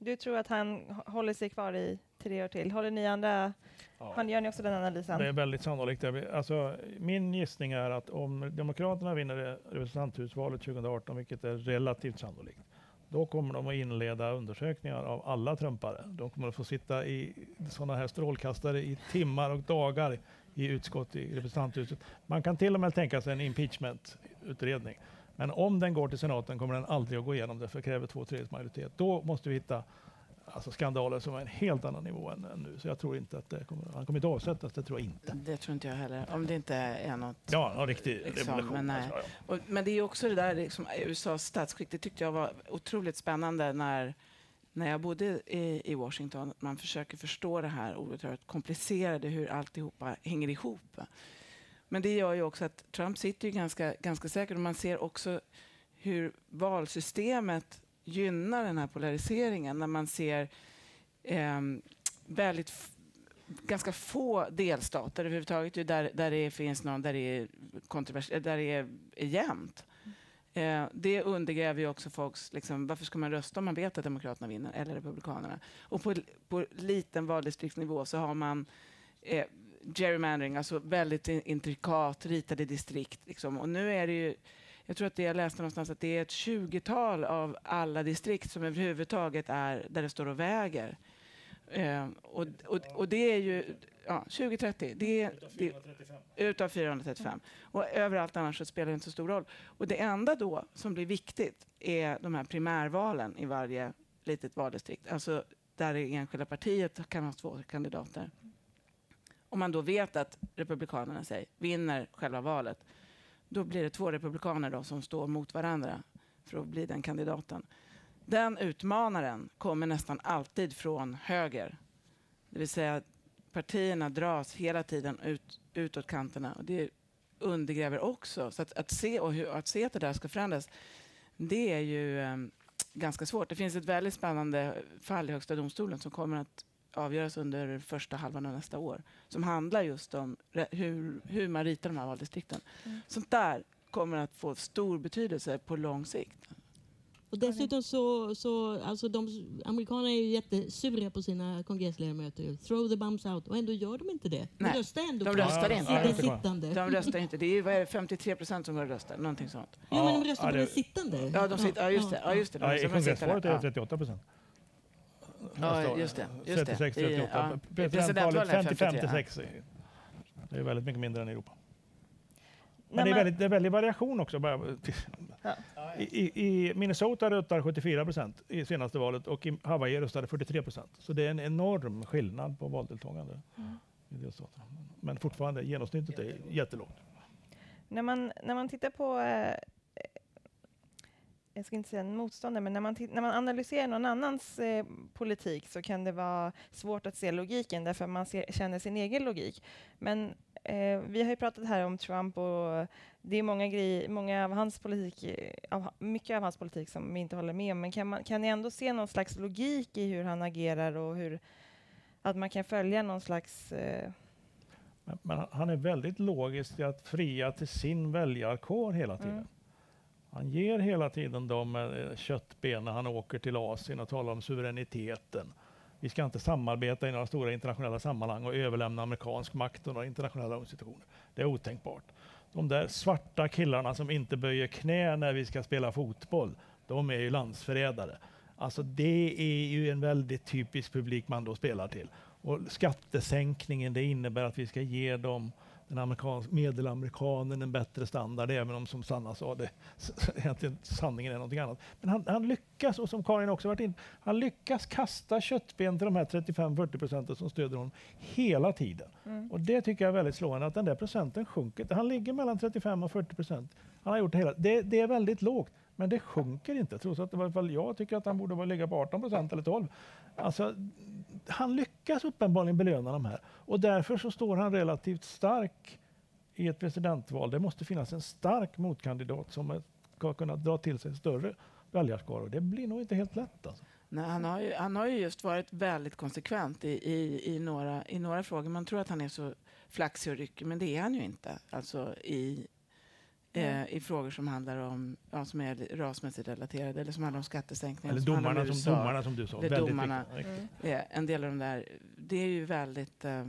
Du tror att han håller sig kvar i tre år till. Håller ni andra, ja. gör ni också den analysen? Det är väldigt sannolikt. Alltså, min gissning är att om Demokraterna vinner representanthusvalet 2018, vilket är relativt sannolikt, då kommer de att inleda undersökningar av alla trumpare. De kommer att få sitta i sådana här strålkastare i timmar och dagar i utskott i representanthuset. Man kan till och med tänka sig en impeachment-utredning. Men om den går till senaten kommer den aldrig att gå igenom det, för det kräver två tredjedels majoritet. Då måste vi hitta alltså skandaler som är en helt annan nivå än, än, nu. Så jag tror inte att det kommer, han kommer inte avsättas, det tror jag inte. Det tror inte jag heller, om det inte är något... Ja, en riktig revolution. Men, alltså, ja. Och, men det är också det där, liksom, USAs statsskick, det tyckte jag var otroligt spännande när när jag bodde i, i Washington, man försöker förstå det här oerhört komplicerade, hur alltihopa hänger ihop. Men det gör ju också att Trump sitter ju ganska, ganska säkert och man ser också hur valsystemet gynnar den här polariseringen när man ser eh, väldigt ganska få delstater överhuvudtaget där, där det finns någon där det är, kontrovers eh, där det är, är jämnt. Eh, det undergräver ju också folks... Liksom, varför ska man rösta om man vet att Demokraterna vinner eller Republikanerna? Och på, på liten valdistriktsnivå så har man eh, gerrymandering, alltså väldigt intrikat ritade distrikt. Liksom. Och nu är det ju... Jag tror att det jag läste någonstans att det är ett tjugotal av alla distrikt som överhuvudtaget är där det står och väger. Eh, och, och, och det är ju ja, 2030. Det är, utav 435. Det, utav 435. Och överallt annars så spelar det inte så stor roll. Och det enda då som blir viktigt är de här primärvalen i varje litet valdistrikt. Alltså där det enskilda partiet kan ha två kandidater. Om man då vet att Republikanerna säger, vinner själva valet, då blir det två republikaner då som står mot varandra för att bli den kandidaten. Den utmanaren kommer nästan alltid från höger. Det vill säga partierna dras hela tiden ut, utåt kanterna. Och det undergräver också. Så att, att, se, och hur, att se att det där ska förändras, det är ju um, ganska svårt. Det finns ett väldigt spännande fall i Högsta domstolen som kommer att avgöras under första halvan av nästa år. Som handlar just om hur, hur man ritar de här valdistrikten. Mm. Sånt där kommer att få stor betydelse på lång sikt. Och dessutom så, så alltså de amerikanerna är ju jättesura på sina kongressledamöter. Throw the bums out. Och ändå gör de inte det. De röstar ändå de röstar inte. Ja, sittande. De röstar inte. Det är, vad är det, 53 procent som går och röstar. Någonting sånt. Jo, men de röstar ja, på det... den sittande. Ja, de sitter, ja, just det. Ja, just det. De ja, I kongressvalet är det 38 procent. Ja, just det. Just 36, 38. Ja, Presidentvalet 55-56. Det är väldigt mycket mindre än i Europa. Men det är, väldigt, det är väldigt variation också. Ja. I, I, Minnesota röstar 74 procent i senaste valet och i Hawaii röstade 43 procent. Så det är en enorm skillnad på valdeltagande. Mm. Men fortfarande, genomsnittet är jättelågt. När man, när man tittar på eh, jag ska inte säga en motståndare, men när man, när man analyserar någon annans eh, politik så kan det vara svårt att se logiken därför man ser, känner sin egen logik. Men eh, vi har ju pratat här om Trump och det är många grejer, många av hans politik, eh, av, mycket av hans politik som vi inte håller med om, men kan, man, kan ni ändå se någon slags logik i hur han agerar och hur, att man kan följa någon slags eh, men, men han är väldigt logisk i att fria till sin väljarkår hela tiden. Mm. Han ger hela tiden dem eh, köttben när han åker till Asien och talar om suveräniteten. Vi ska inte samarbeta i några stora internationella sammanhang och överlämna amerikansk makt och några internationella institutioner. Det är otänkbart. De där svarta killarna som inte böjer knä när vi ska spela fotboll, de är ju landsförrädare. Alltså det är ju en väldigt typisk publik man då spelar till. Och skattesänkningen, det innebär att vi ska ge dem den amerikansk, medelamerikanen en bättre standard, även om som Sanna sa, det, egentligen sanningen är någonting annat. Men han, han lyckas, och som Karin också varit in han lyckas kasta köttben till de här 35-40 procenten som stöder honom hela tiden. Mm. Och det tycker jag är väldigt slående, att den där procenten sjunker. Han ligger mellan 35 och 40 procent. Han har gjort det hela. Det, det är väldigt lågt. Men det sjunker inte, trots att i varje fall jag tycker att han borde ligga på 18 procent eller 12. Alltså, han lyckas uppenbarligen belöna de här och därför så står han relativt stark i ett presidentval. Det måste finnas en stark motkandidat som ska kunna dra till sig större väljarskaror. Det blir nog inte helt lätt. Alltså. Nej, han, har ju, han har ju just varit väldigt konsekvent i, i, i, några, i några frågor. Man tror att han är så flaxig och ryckig, men det är han ju inte. Alltså i, eh, i frågor som handlar om, ja, som är rasmässigt relaterade eller som handlar om skattesänkningar. Eller domarna som, som, domarna som du sa. Det domarna, mm. eh, en del av de där, det är ju väldigt, eh,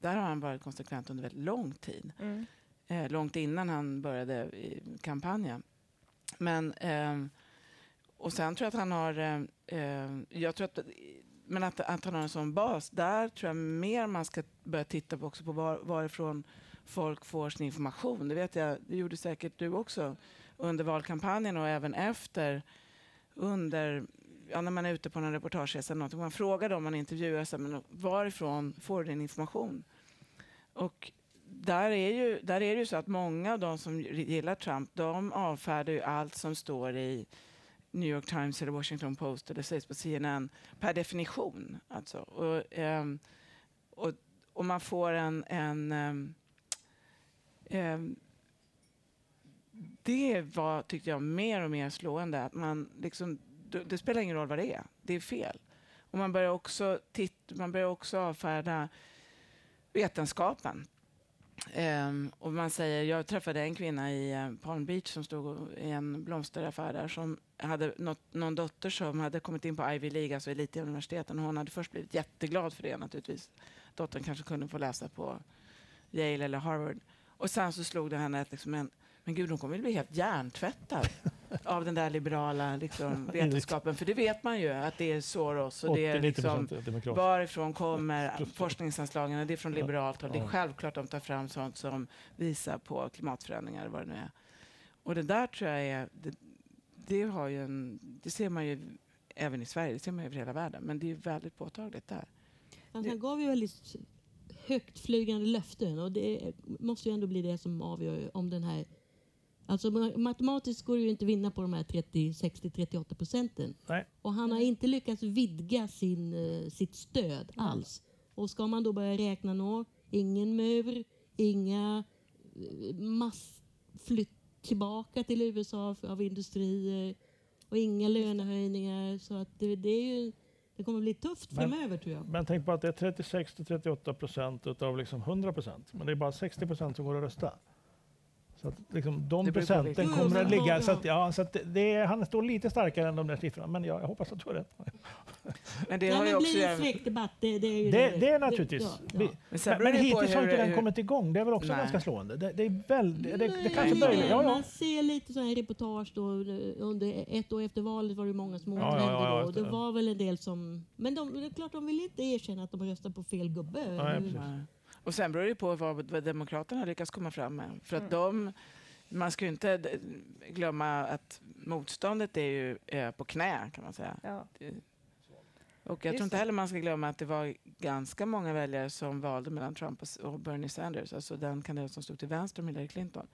där har han varit konsekvent under väldigt lång tid. Mm. Eh, långt innan han började i kampanjen. Men, eh, och sen tror jag att han har, eh, jag tror att men att, att han har en sån bas, där tror jag mer man ska börja titta på också på var, varifrån folk får sin information. Det vet jag, det gjorde säkert du också under valkampanjen och även efter. Under, ja, när man är ute på en reportageresa eller någonting. Man frågar dem man intervjuar, sig, men varifrån får du din information? Och där är, ju, där är det ju så att många av de som gillar Trump, de avfärdar ju allt som står i New York Times eller Washington Post eller sägs på CNN per definition. Alltså. Och, um, och, och, man får en, en um, Eh, det var, tyckte jag, mer och mer slående. Att man liksom, det spelar ingen roll vad det är, det är fel. Och man börjar också, titt, man börjar också avfärda vetenskapen. Um, och man säger, jag träffade en kvinna i eh, Palm Beach som stod i en blomsteraffär där som hade något, någon dotter som hade kommit in på Ivy League, alltså elituniversiteten. hon hade först blivit jätteglad för det naturligtvis. Dottern kanske kunde få läsa på Yale eller Harvard. Och sen så slog det henne att liksom en, men gud, hon kommer att bli helt hjärntvättad av den där liberala liksom, vetenskapen. För det vet man ju, att det är Soros och det är liksom, varifrån kommer forskningsanslagen? Det är från liberalt håll. Det är självklart de tar fram sånt som visar på klimatförändringar, vad det nu är. Och det där tror jag är, det, det har ju en, det ser man ju även i Sverige, det ser man över hela världen. Men det är ju väldigt påtagligt där. Han gav ju väldigt högt flygande löften och det måste ju ändå bli det som avgör om den här Alltså matematiskt går det ju inte vinna på de här 30, 60, 38 procenten. Nej. Och han har inte lyckats vidga sin, eh, sitt stöd alls. Och ska man då börja räkna nå, ingen mur, inga eh, massflytt tillbaka till USA av industrier och inga lönehöjningar. Så att det, det är ju det kommer bli tufft Men- framöver tror jag. Men tänk på att det är 36 till 38 procent av liksom 100 procent. Men det är bara 60 procent som går att rösta. Så att liksom de Det procenten kommer att ligga... Så att, ja, så att det- det är, han står lite starkare än de där siffrorna. Men jag, jag hoppas att du har rätt. Men det Ja, har ju också... blir det en fräck debatt, det, det är ju Det, det är naturligtvis... ja, ja. Men Men, det hittills har inte den hur- kommit igång. Det är väl också Nej. ganska slående. Det, det är väldigt... Det, det kanske det börjar... Ja, det. ja. Man ser lite så här reportage då, under ett år efter valet var det många som Ja, ja, återvände ja, då. det. det var väl en del som... Men de, det är klart de vill inte erkänna att de röstar på fel gubbe. Nej. Och sen beror det på vad, vad Demokraterna lyckas komma fram med. För att Mm. de, man ska ju inte glömma att motståndet är ju eh, på knä kan man säga. Ja. Och jag Just tror inte heller man ska glömma att det var ganska många väljare som valde mellan Trump och Bernie Sanders, alltså den kandidat som stod till vänster om Hillary Clinton.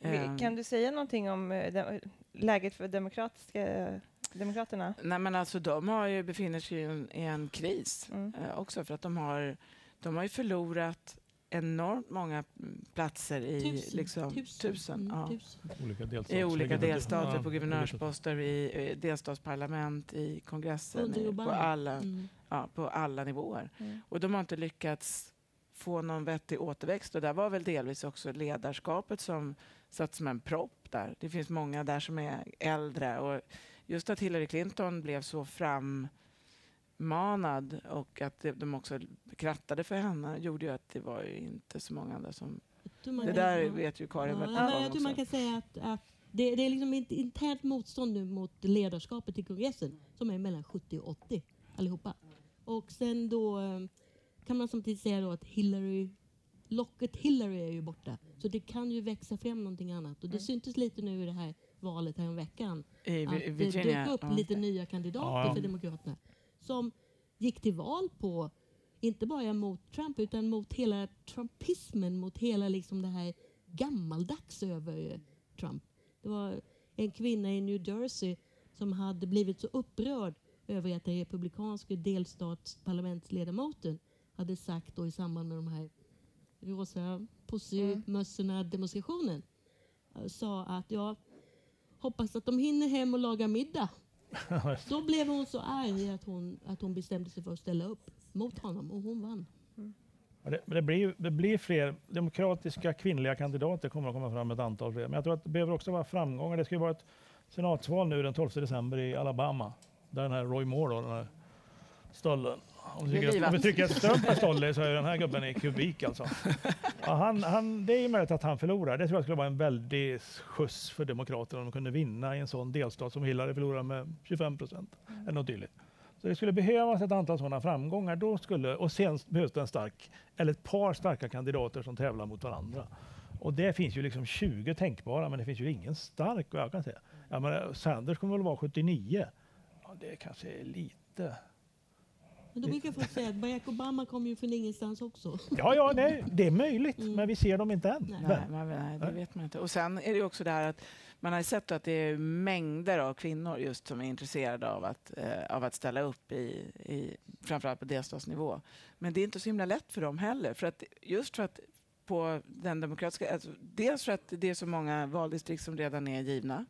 Ehm, Kan du säga någonting om eh, läget för demokratiska, Demokraterna? Nej, men alltså, de har ju, befinner sig i en, i en kris Mm. eh, också för att de har, de har ju förlorat enormt många platser i Tusen. liksom, tusen, Mm, ja. tusen. Olika delstater. i olika delstater, Ja, på guvernörsposter, i eh, delstatsparlament, i kongressen, i, på, alla, Mm. ja, på alla nivåer. Mm. Och de har inte lyckats få någon vettig återväxt. Och där var väl delvis också ledarskapet som satt som en propp där. Det finns många där som är äldre. Och just att Hillary Clinton blev så frammanad och att de också krattade för henne gjorde ju att det var ju inte så många andra som... Man Det där ja. vet ju Karin Ja, om jag tror man kan säga att, att det, det är liksom ett internt motstånd nu mot ledarskapet i kongressen som är mellan 70 och 80 allihopa. Och sen då eh, kan man samtidigt säga då att Hillary, locket Hillary är ju borta. Så det kan ju växa fram någonting annat. Och det Mm. syntes lite nu i det här valet här veckan I att Vi- det Virginia. dök upp ja. lite nya kandidater Ja. för Demokraterna som gick till val på, inte bara mot Trump, utan mot hela trumpismen, mot hela liksom det här gammaldags över Trump. Det var en kvinna i New Jersey som hade blivit så upprörd över att den republikanske delstatsparlamentsledamoten hade sagt då i samband med de här rosa pussymössorna demonstrationen eh, sa att jag hoppas att de hinner hem och laga middag. Då blev hon så arg att hon, att hon bestämde sig för att ställa upp mot honom och hon vann. Ja, Det, men det, blir, det blir fler demokratiska kvinnliga kandidater kommer att komma fram ett antal fler. Men jag tror att det behöver också vara framgångar. Det ska ju vara ett senatsval nu den 12 december i Alabama. Där den här Roy Moore, då, den här stöllen. Om vi, att- om vi livat. tycker att Trump är stollig så är den här gubben i kubik alltså. Ja, han, han, det är ju möjligt att han förlorar. Det tror jag skulle vara en väldig skjuts för Demokraterna om de kunde vinna i en sån delstat som Hillary förlorar med 25 procent. Eller något dylikt. Så det skulle behövas ett antal sådana framgångar. Då skulle, och sen behövs det en stark, eller ett par starka kandidater som tävlar mot varandra. Och det finns ju liksom 20 tänkbara, men det finns ju ingen stark vad jag kan säga. Jag menar, Sanders kommer väl vara 79. Ja, det kanske är lite... Men då brukar folk säga att Barack Obama kom ju från ingenstans också. Ja, ja, nej, det är möjligt, Mm. men vi ser dem inte än. Nej. Men- nej, det vet man inte. Och sen är det också det här att man har sett att det är mängder av kvinnor just som är intresserade av att, eh, av att ställa upp i, i framförallt på delstatsnivå. Men det är inte så himla lätt för dem heller. För att, just för att på den demokratiska... Alltså, dels för att det är så många valdistrikt som redan är givna.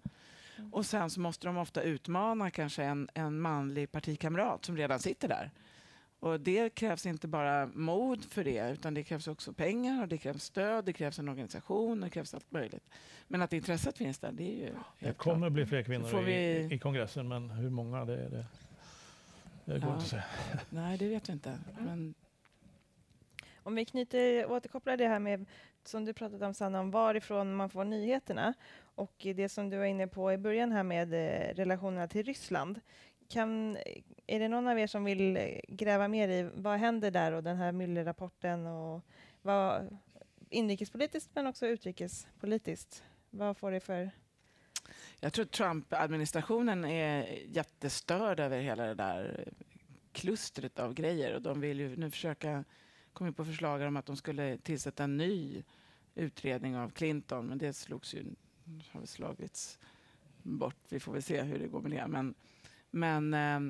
Och sen så måste de ofta utmana kanske en, en manlig partikamrat som redan sitter där. Och det krävs inte bara mod för det, utan det krävs också pengar och det krävs stöd, det krävs en organisation, det krävs allt möjligt. Men att intresset finns där, det är ju Det kommer klart. bli fler kvinnor vi- i, i kongressen, men hur många det är det, det går Ja. inte att säga. Nej, det vet vi inte. Men Om vi knyter, återkopplar det här med, som du pratade om Sanna, om varifrån man får nyheterna och det som du var inne på i början här med eh, relationerna till Ryssland. Kan, är det någon av er som vill eh, gräva mer i vad händer där och den här Müller-rapporten och vad, inrikespolitiskt men också utrikespolitiskt? Vad får det för Jag tror Trump-administrationen är jättestörd över hela det där klustret av grejer och de vill ju nu försöka komma på förslag om att de skulle tillsätta en ny utredning av Clinton, men det slogs ju, har slagits bort. Vi får väl se hur det går med det. Men, men eh,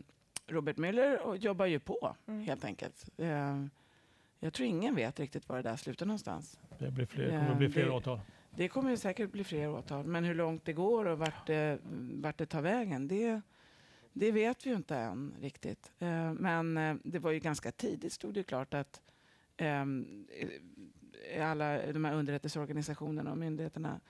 Robert Mueller jobbar ju på, Mm. helt enkelt. Eh, jag tror ingen vet riktigt var det där slutar någonstans. Det blir fler, kommer att bli fler det- åtal. Det kommer ju säkert bli fler åtal, men hur långt det går och vart det, vart det tar vägen, det, det vet vi ju inte än riktigt. Eh, Men eh, det var ju ganska tidigt, stod det klart att ehm, eh, alla de här underrättelseorganisationerna och myndigheterna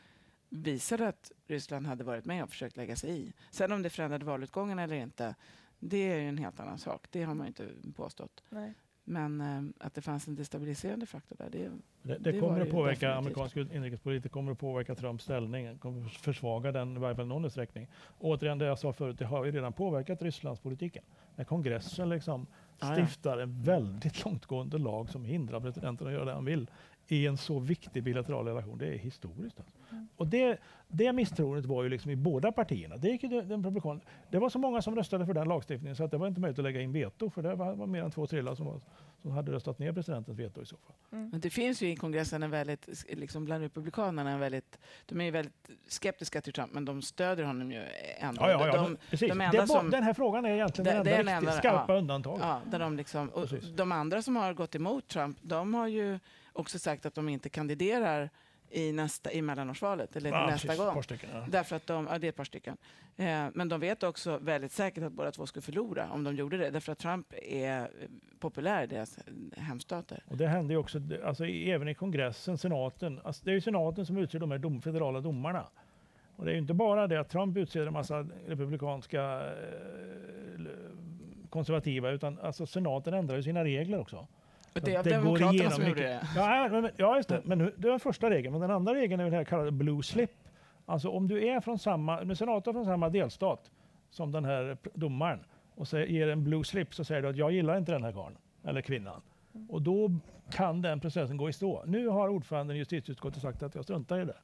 visade att Ryssland hade varit med och försökt lägga sig i. Sen om det förändrade valutgången eller inte, det är ju en helt annan sak. Det har man ju inte påstått. Nej. Men eh, att det fanns en destabiliserande faktor där, det, Det, det, Det kommer att påverka definitivt. amerikansk inrikespolitik, det kommer att påverka Trumps ställning, det kommer att försvaga den i varje fall någon utsträckning. Återigen det jag sa förut, det har ju redan påverkat Rysslandspolitiken. När kongressen liksom ja. stiftar en väldigt långtgående lag som hindrar presidenten att göra det han vill i en så viktig bilateral relation, det är historiskt. Alltså. Mm. Och det, det misstroendet var ju liksom i båda partierna. Det, gick ju den den republikan, det var så många som röstade för den lagstiftningen så att det var inte möjligt att lägga in veto, för det var, var mer än två tredjedelar som, var- som hade röstat ner presidentens veto i så fall. Mm. Men det finns ju i kongressen en väldigt, liksom bland republikanerna, en väldigt, de är ju väldigt skeptiska till Trump, men de stödjer honom ju ändå. Ja, ja, ja, de, precis. de enda som- den här frågan är egentligen Det- det, enda riktigt enda- skarpa ja. undantaget. ja, där de, liksom, och Precis. de andra som har gått emot Trump, de har ju också sagt att de inte kandiderar i, nästa, i mellanårsvalet, eller Ja, nästa precis, gång. stycken, ja. Därför att de, ja, det är ett par stycken. Eh, men de vet också väldigt säkert att båda två skulle förlora om de gjorde det. Därför att Trump är populär i deras hemstater. Och det händer ju också, alltså, även i kongressen, senaten. Alltså, det är ju senaten som utser de här dom, federala domarna. Och det är ju inte bara det att Trump utser en massa republikanska eh, konservativa, utan alltså, senaten ändrar ju sina regler också. Det av det går igenom som gjorde mycket. det. Ja, men, ja just det. Men nu, det var första regeln. Men den andra regeln är den här kallade blue slip. Alltså om du är från samma, med senator från samma delstat som den här domaren och så ger en blue slip så säger du att jag gillar inte den här karln eller kvinnan. Och då kan den processen gå i stå. Nu har ordföranden i justitieutskottet sagt att jag struntar i det.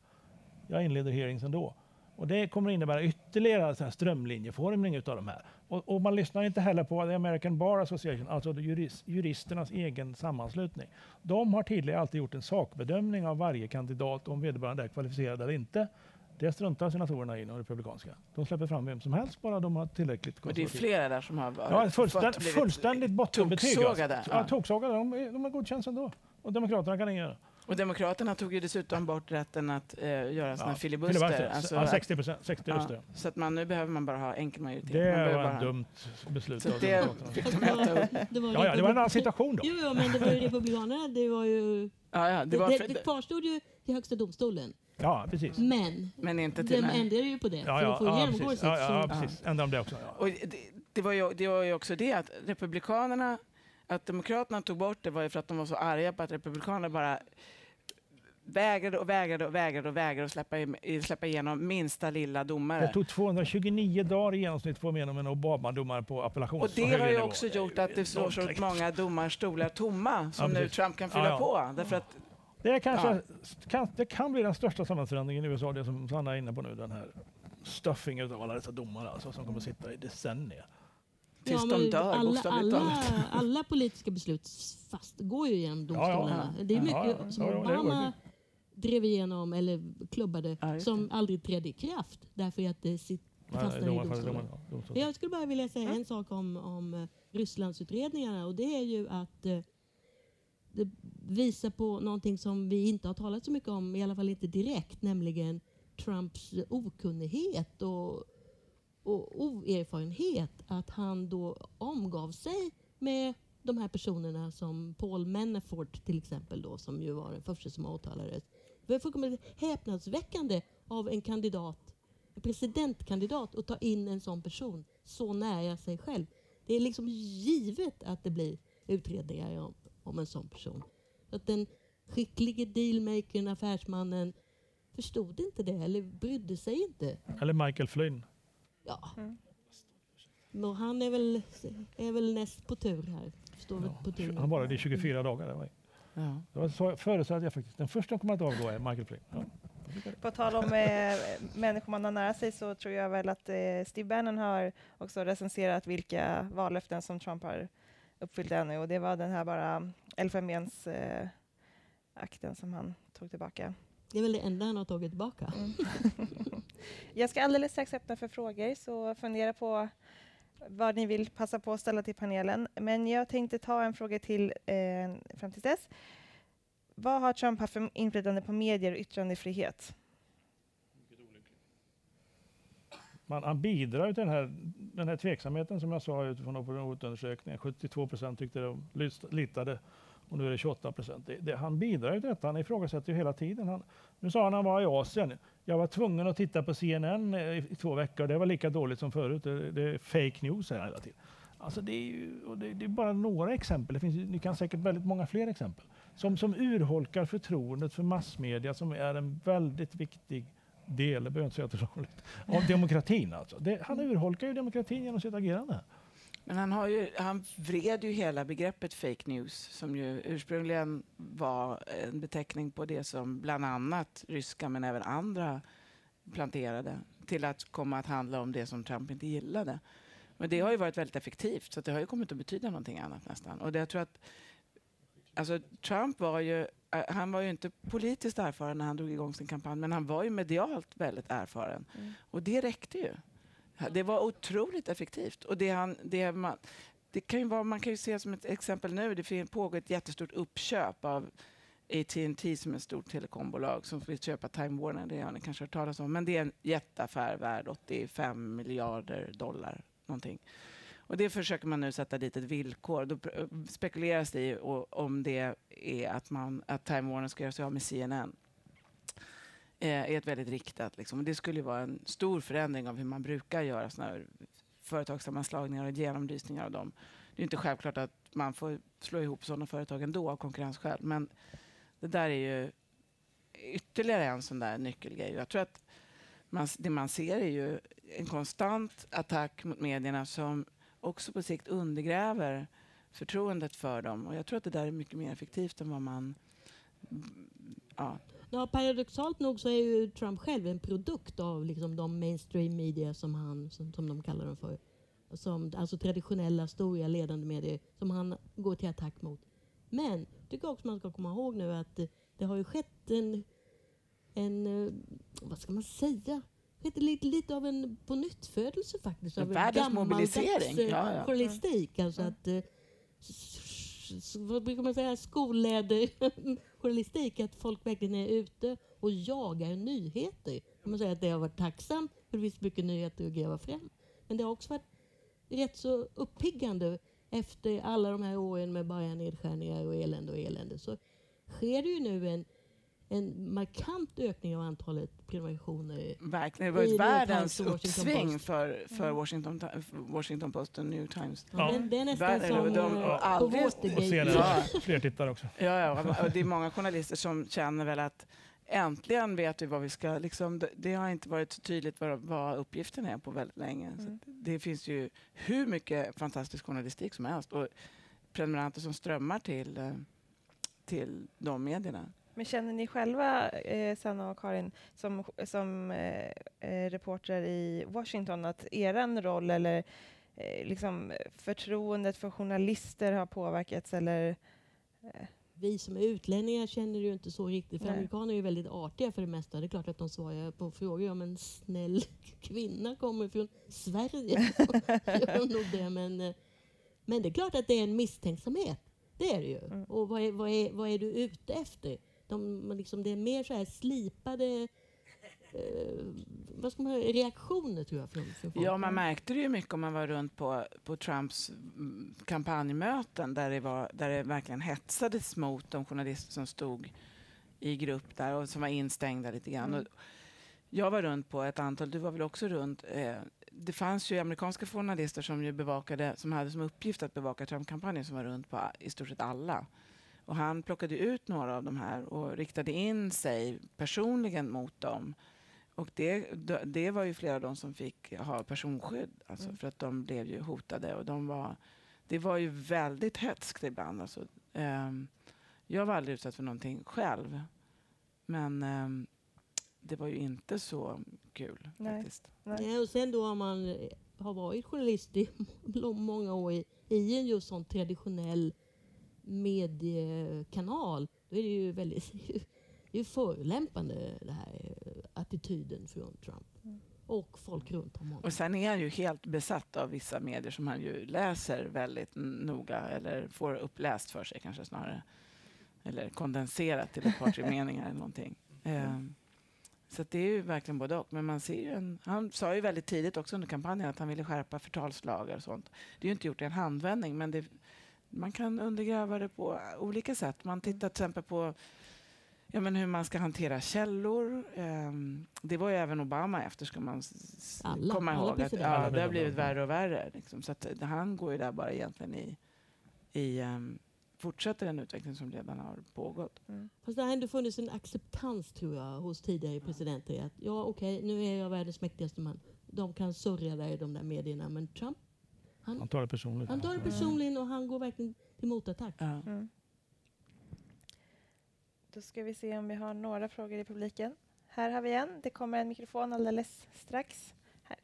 Jag inleder hearings ändå. Och det kommer innebära ytterligare så här strömlinjeformning utav de här. Och, och man lyssnar inte heller på The American Bar Association, alltså juris, juristernas egen sammanslutning. De har tidigare alltid gjort en sakbedömning av varje kandidat om vederbörande är kvalificerad eller inte. Det struntar senatorerna i, de republikanska. De släpper fram vem som helst bara de har tillräckligt Och det är flera där som har Ja, fullständigt, fått blivit fullständigt bottenbetyg. alltså. toksågade. Ja, Ja. toksågade. De, de har godkänts ändå. Och Demokraterna kan inget göra. Och Demokraterna tog ju dessutom bort rätten att eh, göra såna Ja, här filibuster. filibuster. Alltså, ja, 60 procent, 60 ja, så att man, nu behöver man bara ha enkel majoritet. Det var bara, ett dumt beslut Så av det fick de äta upp. det var Ja, ja, det var en annan situation då. Jo, jo, men det var ju republikanerna. Det var ju... Ja, ja, det var det, för, det kvarstod ju till Högsta domstolen. Ja, precis. Men men inte de till här. ändrade ju på det Ja, för ja, att få ja, genomgå precis. sitt. Ja, ja, så- precis. Ändra om det också. Ja. Och det, det, var ju, det var ju också det att Republikanerna, att Demokraterna tog bort det var ju för att de var så arga på att Republikanerna bara vägrade och vägrade och vägrade och vägrade att släppa, i- släppa igenom minsta lilla Det domare. tog 229 dagar i genomsnitt att få igenom en Obama-domare på appellations Och det har ju också gjort att det står så många domarstolar tomma som Ja, nu. Trump kan fylla Ja, ja. på. Därför att, Det, är kanske, kan, det kan bli den största samhällsförändringen i USA, det som Sanna är inne på nu. Den här stuffingen av alla dessa domare alltså, som kommer sitta i decennier. tills men de dör, alla, bokstavligt alla, talat. alla politiska beslut fast går ju genom Ja, ja. domstolarna. Det är Ja, mycket ja, som ja, ja, det Obama drev igenom eller klubbade Ja, just som aldrig trädde i kraft därför att det sitter fastnar i domstolen. Jag skulle bara vilja säga en sak om, om eh, Rysslandsutredningarna och det är ju att eh, det visar på någonting som vi inte har talat så mycket om, i alla fall inte direkt, nämligen Trumps okunnighet och, och oerfarenhet. Att han då omgav sig med de här personerna som Paul Manafort till exempel då, som ju var den första som åtalades. Det var fullkomligt häpnadsväckande av en kandidat, en presidentkandidat, att ta in en sån person så nära sig själv. Det är liksom givet att det blir utredningar om, om en sån person. Så Att den skicklige dealmakern, affärsmannen, förstod inte det eller brydde sig inte. Eller Michael Flynn. Ja. Mm. Men han är väl, är väl näst på tur här. Står väl på tur. Han var det i 24 dagar. Var, Ja. så förutsatte jag faktiskt. Den första som kommer att avgå är Michael Flynn. Ja. På tal om eh, människor man har nära sig så tror jag väl att eh, Steve Bannon har också recenserat vilka vallöften som Trump har uppfyllt ännu och det var den här bara Elfenbens eh, akten som han tog tillbaka. Det är väl det enda han har tagit tillbaka. Mm. jag ska alldeles strax öppna för frågor så fundera på vad ni vill passa på att ställa till panelen. Men jag tänkte ta en fråga till eh, fram till dess. Vad har Trump haft för inflytande på medier och yttrandefrihet? Man, han bidrar till den här, den här tveksamheten som jag sa utifrån opinionsundersökningen. 72 procent tyckte de litade och nu är det 28 procent. Han bidrar ju till detta. Han ifrågasätter ju hela tiden. Han, nu sa han att han var i Asien. Jag var tvungen att titta på CNN eh, i, två veckor. Det var lika dåligt som förut. Det, är fake news här hela tiden. Alltså det, är ju, det, det, är bara några exempel. Det finns, ni kan säkert väldigt många fler exempel. Som, som urholkar förtroendet för massmedia som är en väldigt viktig del, det behöver jag inte säga till roligt, av demokratin. Alltså. Det, han urholkar ju demokratin genom sitt agerande. Men han, har ju, han vred ju hela begreppet fake news som ju ursprungligen var en beteckning på det som bland annat ryska men även andra planterade till att komma att handla om det som Trump inte gillade. Men det har ju varit väldigt effektivt så det har ju kommit att betyda någonting annat nästan. Och det, jag tror att alltså, Trump var ju eh, han var ju inte politiskt erfaren när han drog igång sin kampanj, men han var ju medialt väldigt erfaren. Mm. Och det räckte ju. Mm. Det var otroligt effektivt. Och det han, det man, det kan ju vara, man kan ju se som ett exempel nu, det pågår ett jättestort uppköp av AT&T som är ett stort telekombolag som vill köpa Time Warner, det har ni kanske hört talas om. Men det är en jätteaffär värd 85 miljarder dollar någonting. Och det försöker man nu sätta dit ett villkor. Då spekuleras det i om det är att, man, att Time Warner ska göra sig av med CNN. Eh, är ett väldigt riktat. Liksom. Det skulle vara en stor förändring av hur man brukar göra såna här företagssammanslagningar och genomlysningar av dem. Det är inte självklart att man får slå ihop sådana företag ändå av konkurrensskäl. Men det där är ju ytterligare en sån där nyckelgrej. Jag tror att man, det man ser är ju en konstant attack mot medierna som också på sikt undergräver förtroendet för dem. Och jag tror att det där är mycket mer effektivt än vad man ja, Ja, paradoxalt nog så är ju Trump själv en produkt av liksom de mainstream media som, han, som, som de kallar dem för. Som, alltså traditionella, stora, ledande medier som han går till attack mot. Men tycker också man ska komma ihåg nu att det, har ju skett en, en, eh, vad ska man säga, skett lite, lite av en pånyttfödelse faktiskt. Av Världens mobilisering. Eh, ja, ja. journalistik. Alltså mm. att, eh, vad brukar man säga, journalistik att folk verkligen är ute och jagar nyheter. Man säger att det har varit tacksamt, för det finns mycket nyheter att gräva fram. Men det har också varit rätt så uppiggande efter alla de här åren med bara nedskärningar och elände och elände. Så sker det ju nu en en markant ökning av antalet prenumerationer. Verkligen, det var ett världens uppsving för, för. Washington, Washington Post och New York Times. Ja. Det, det, är nästan Världen, som de, de, aldrig, Och senare fler tittare också. Ja, ja, och det är många journalister som känner väl att äntligen vet vi vad vi ska... Liksom, det, det har inte varit så tydligt vad, vad uppgiften är på väldigt länge. Mm. det finns ju hur mycket fantastisk journalistik som helst och prenumeranter som strömmar till, eh, till de medierna. Men känner ni själva, eh, Sanna och Karin, som, som eh, eh, reportrar i Washington, att er roll eller eh, liksom förtroendet för journalister har påverkats? Eller, eh? Vi som är utlänningar känner ju inte så riktigt, för Nej. amerikaner är ju väldigt artiga för det mesta. Det är klart att de svarar på frågor om en snäll kvinna kommer från Sverige. gör nog det, men, eh, men det är klart att det är en misstänksamhet. Det är det ju. Mm. Och vad är, vad, är, vad är du ute efter? De, liksom, det är mer så här slipade eh, vad ska man säga, reaktioner tror jag. Från, från ja, man märkte det ju mycket om man var runt på, på Trumps kampanjmöten där det, var, där det verkligen hetsades mot de journalister som stod i grupp där och som var instängda lite grann. Mm. jag var runt på ett antal, du var väl också runt. Eh, det fanns ju amerikanska journalister som ju bevakade, som hade som uppgift att bevaka Trump-kampanjen som var runt på i stort sett alla. Och han plockade ut några av de här och riktade in sig personligen mot dem. Och det, det var ju flera av dem som fick ha personskydd, alltså mm. för att de blev ju hotade. Och de var, det var ju väldigt hetskt ibland. Alltså, um, jag var aldrig utsatt för någonting själv. Men um, det var ju inte så kul Nej. faktiskt. Nej. Ja, och sen då om man eh, har varit journalist i många år i, i en just sån traditionell mediekanal, då är det ju väldigt det är förolämpande det här attityden från Trump. Mm. Och folk runt om honom. Och sen är han ju helt besatt av vissa medier som han ju läser väldigt noga eller får uppläst för sig kanske snarare. Eller kondenserat till ett par, tre meningar eller någonting. Ehm, så det är ju verkligen både och. Men man ser ju en, han sa ju väldigt tidigt också under kampanjen att han ville skärpa förtalslagar och sånt. Det är ju inte gjort i en handvändning, men det, man kan undergräva det på olika sätt. Man tittar till exempel på ja, men hur man ska hantera källor. Ehm, det var ju även Obama efter, ska man Alla- komma alla ihåg. Att, ja, det har blivit värre och värre. Liksom. Så att, eh, han går ju där bara egentligen i, i ehm, fortsätter den utveckling som redan har pågått. Mm. Fast det har ändå funnits en acceptans tror jag hos tidigare presidenter. Att, ja okej, nu är jag världens mäktigaste man. De kan surra där i de där medierna. Men Trump, han, Han tar det personligt. han tar det personligen och han går verkligen till motattack. Ja. Mm. Då ska vi se om vi har några frågor i publiken. Här har vi en. Det kommer en mikrofon alldeles strax. Här.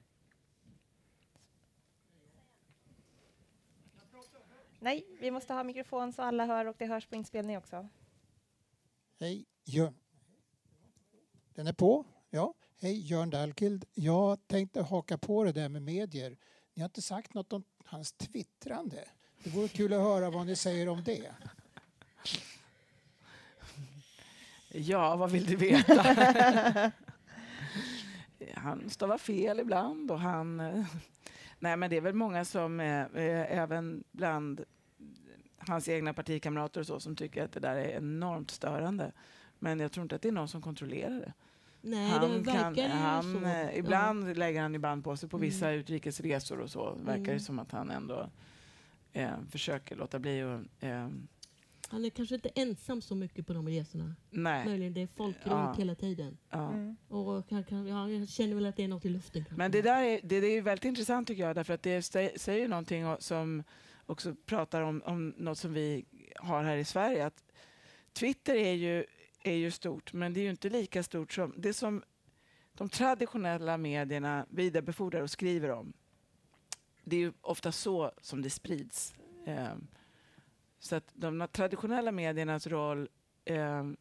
Nej, vi måste ha mikrofon så alla hör och det hörs på inspelning också. Hej, Jörn. Den är på? Ja. Hej, Jörn Dahlkild. Jag tänkte haka på det där med medier. Ni har inte sagt något om hans twittrande. Det vore kul att höra vad ni säger om det. Ja, vad vill du veta? han stavar fel ibland och han... Eh, nej, men det är väl många som, eh, eh, även bland hans egna partikamrater och så, som tycker att det där är enormt störande. Men jag tror inte att det är någon som kontrollerar det. Nej, det han ju han, så. eh, ibland lägger han ju band på sig på Mm. vissa utrikesresor och så. Verkar det Mm. som att han ändå eh, försöker låta bli att... Eh, Han är kanske inte ensam så mycket på de resorna. nej. Möjligen det är folk Ja. runt hela tiden. Ja. Mm. Och kan, kan, ja, jag känner väl att det är något i luften. kanske. Men det där är, det, det är väldigt intressant tycker jag, därför att det sä- säger någonting som också pratar om, om något som vi har här i Sverige. Att Twitter är ju, är ju stort, men det är ju inte lika stort som det som de traditionella medierna vidarebefordrar och skriver om. Det är ju ofta så som det sprids. Ehm, så att de traditionella mediernas roll ehm,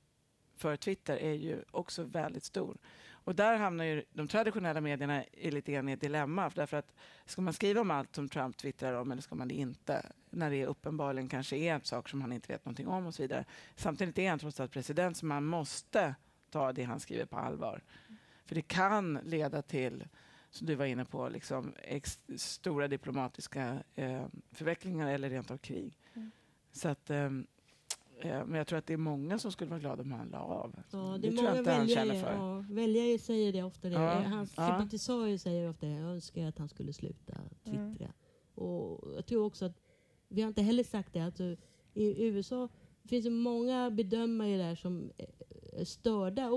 för Twitter är ju också väldigt stor. Och där hamnar ju de traditionella medierna i lite grann i ett dilemma. Därför att ska man skriva om allt som Trump twittrar om eller ska man det inte? När det uppenbarligen kanske är saker som han inte vet någonting om och så vidare. Samtidigt är han trots allt president så man måste ta det han skriver på allvar. För det kan leda till, som du var inne på, liksom ex- stora diplomatiska eh, förvecklingar eller rent av krig. Mm. Så att, ehm, eh, men jag tror att det är många som skulle vara glada om han la av. Ja, det, det tror jag många inte han väljare, känner för. ja, väljare säger det ofta. Det. Ja, Eh, Hans ja. sympatisörer säger ofta det. Jag önskar att han skulle sluta twittra. Och jag tror också att, vi har inte heller sagt det, alltså, i USA finns det många bedömare där som eh, är störda,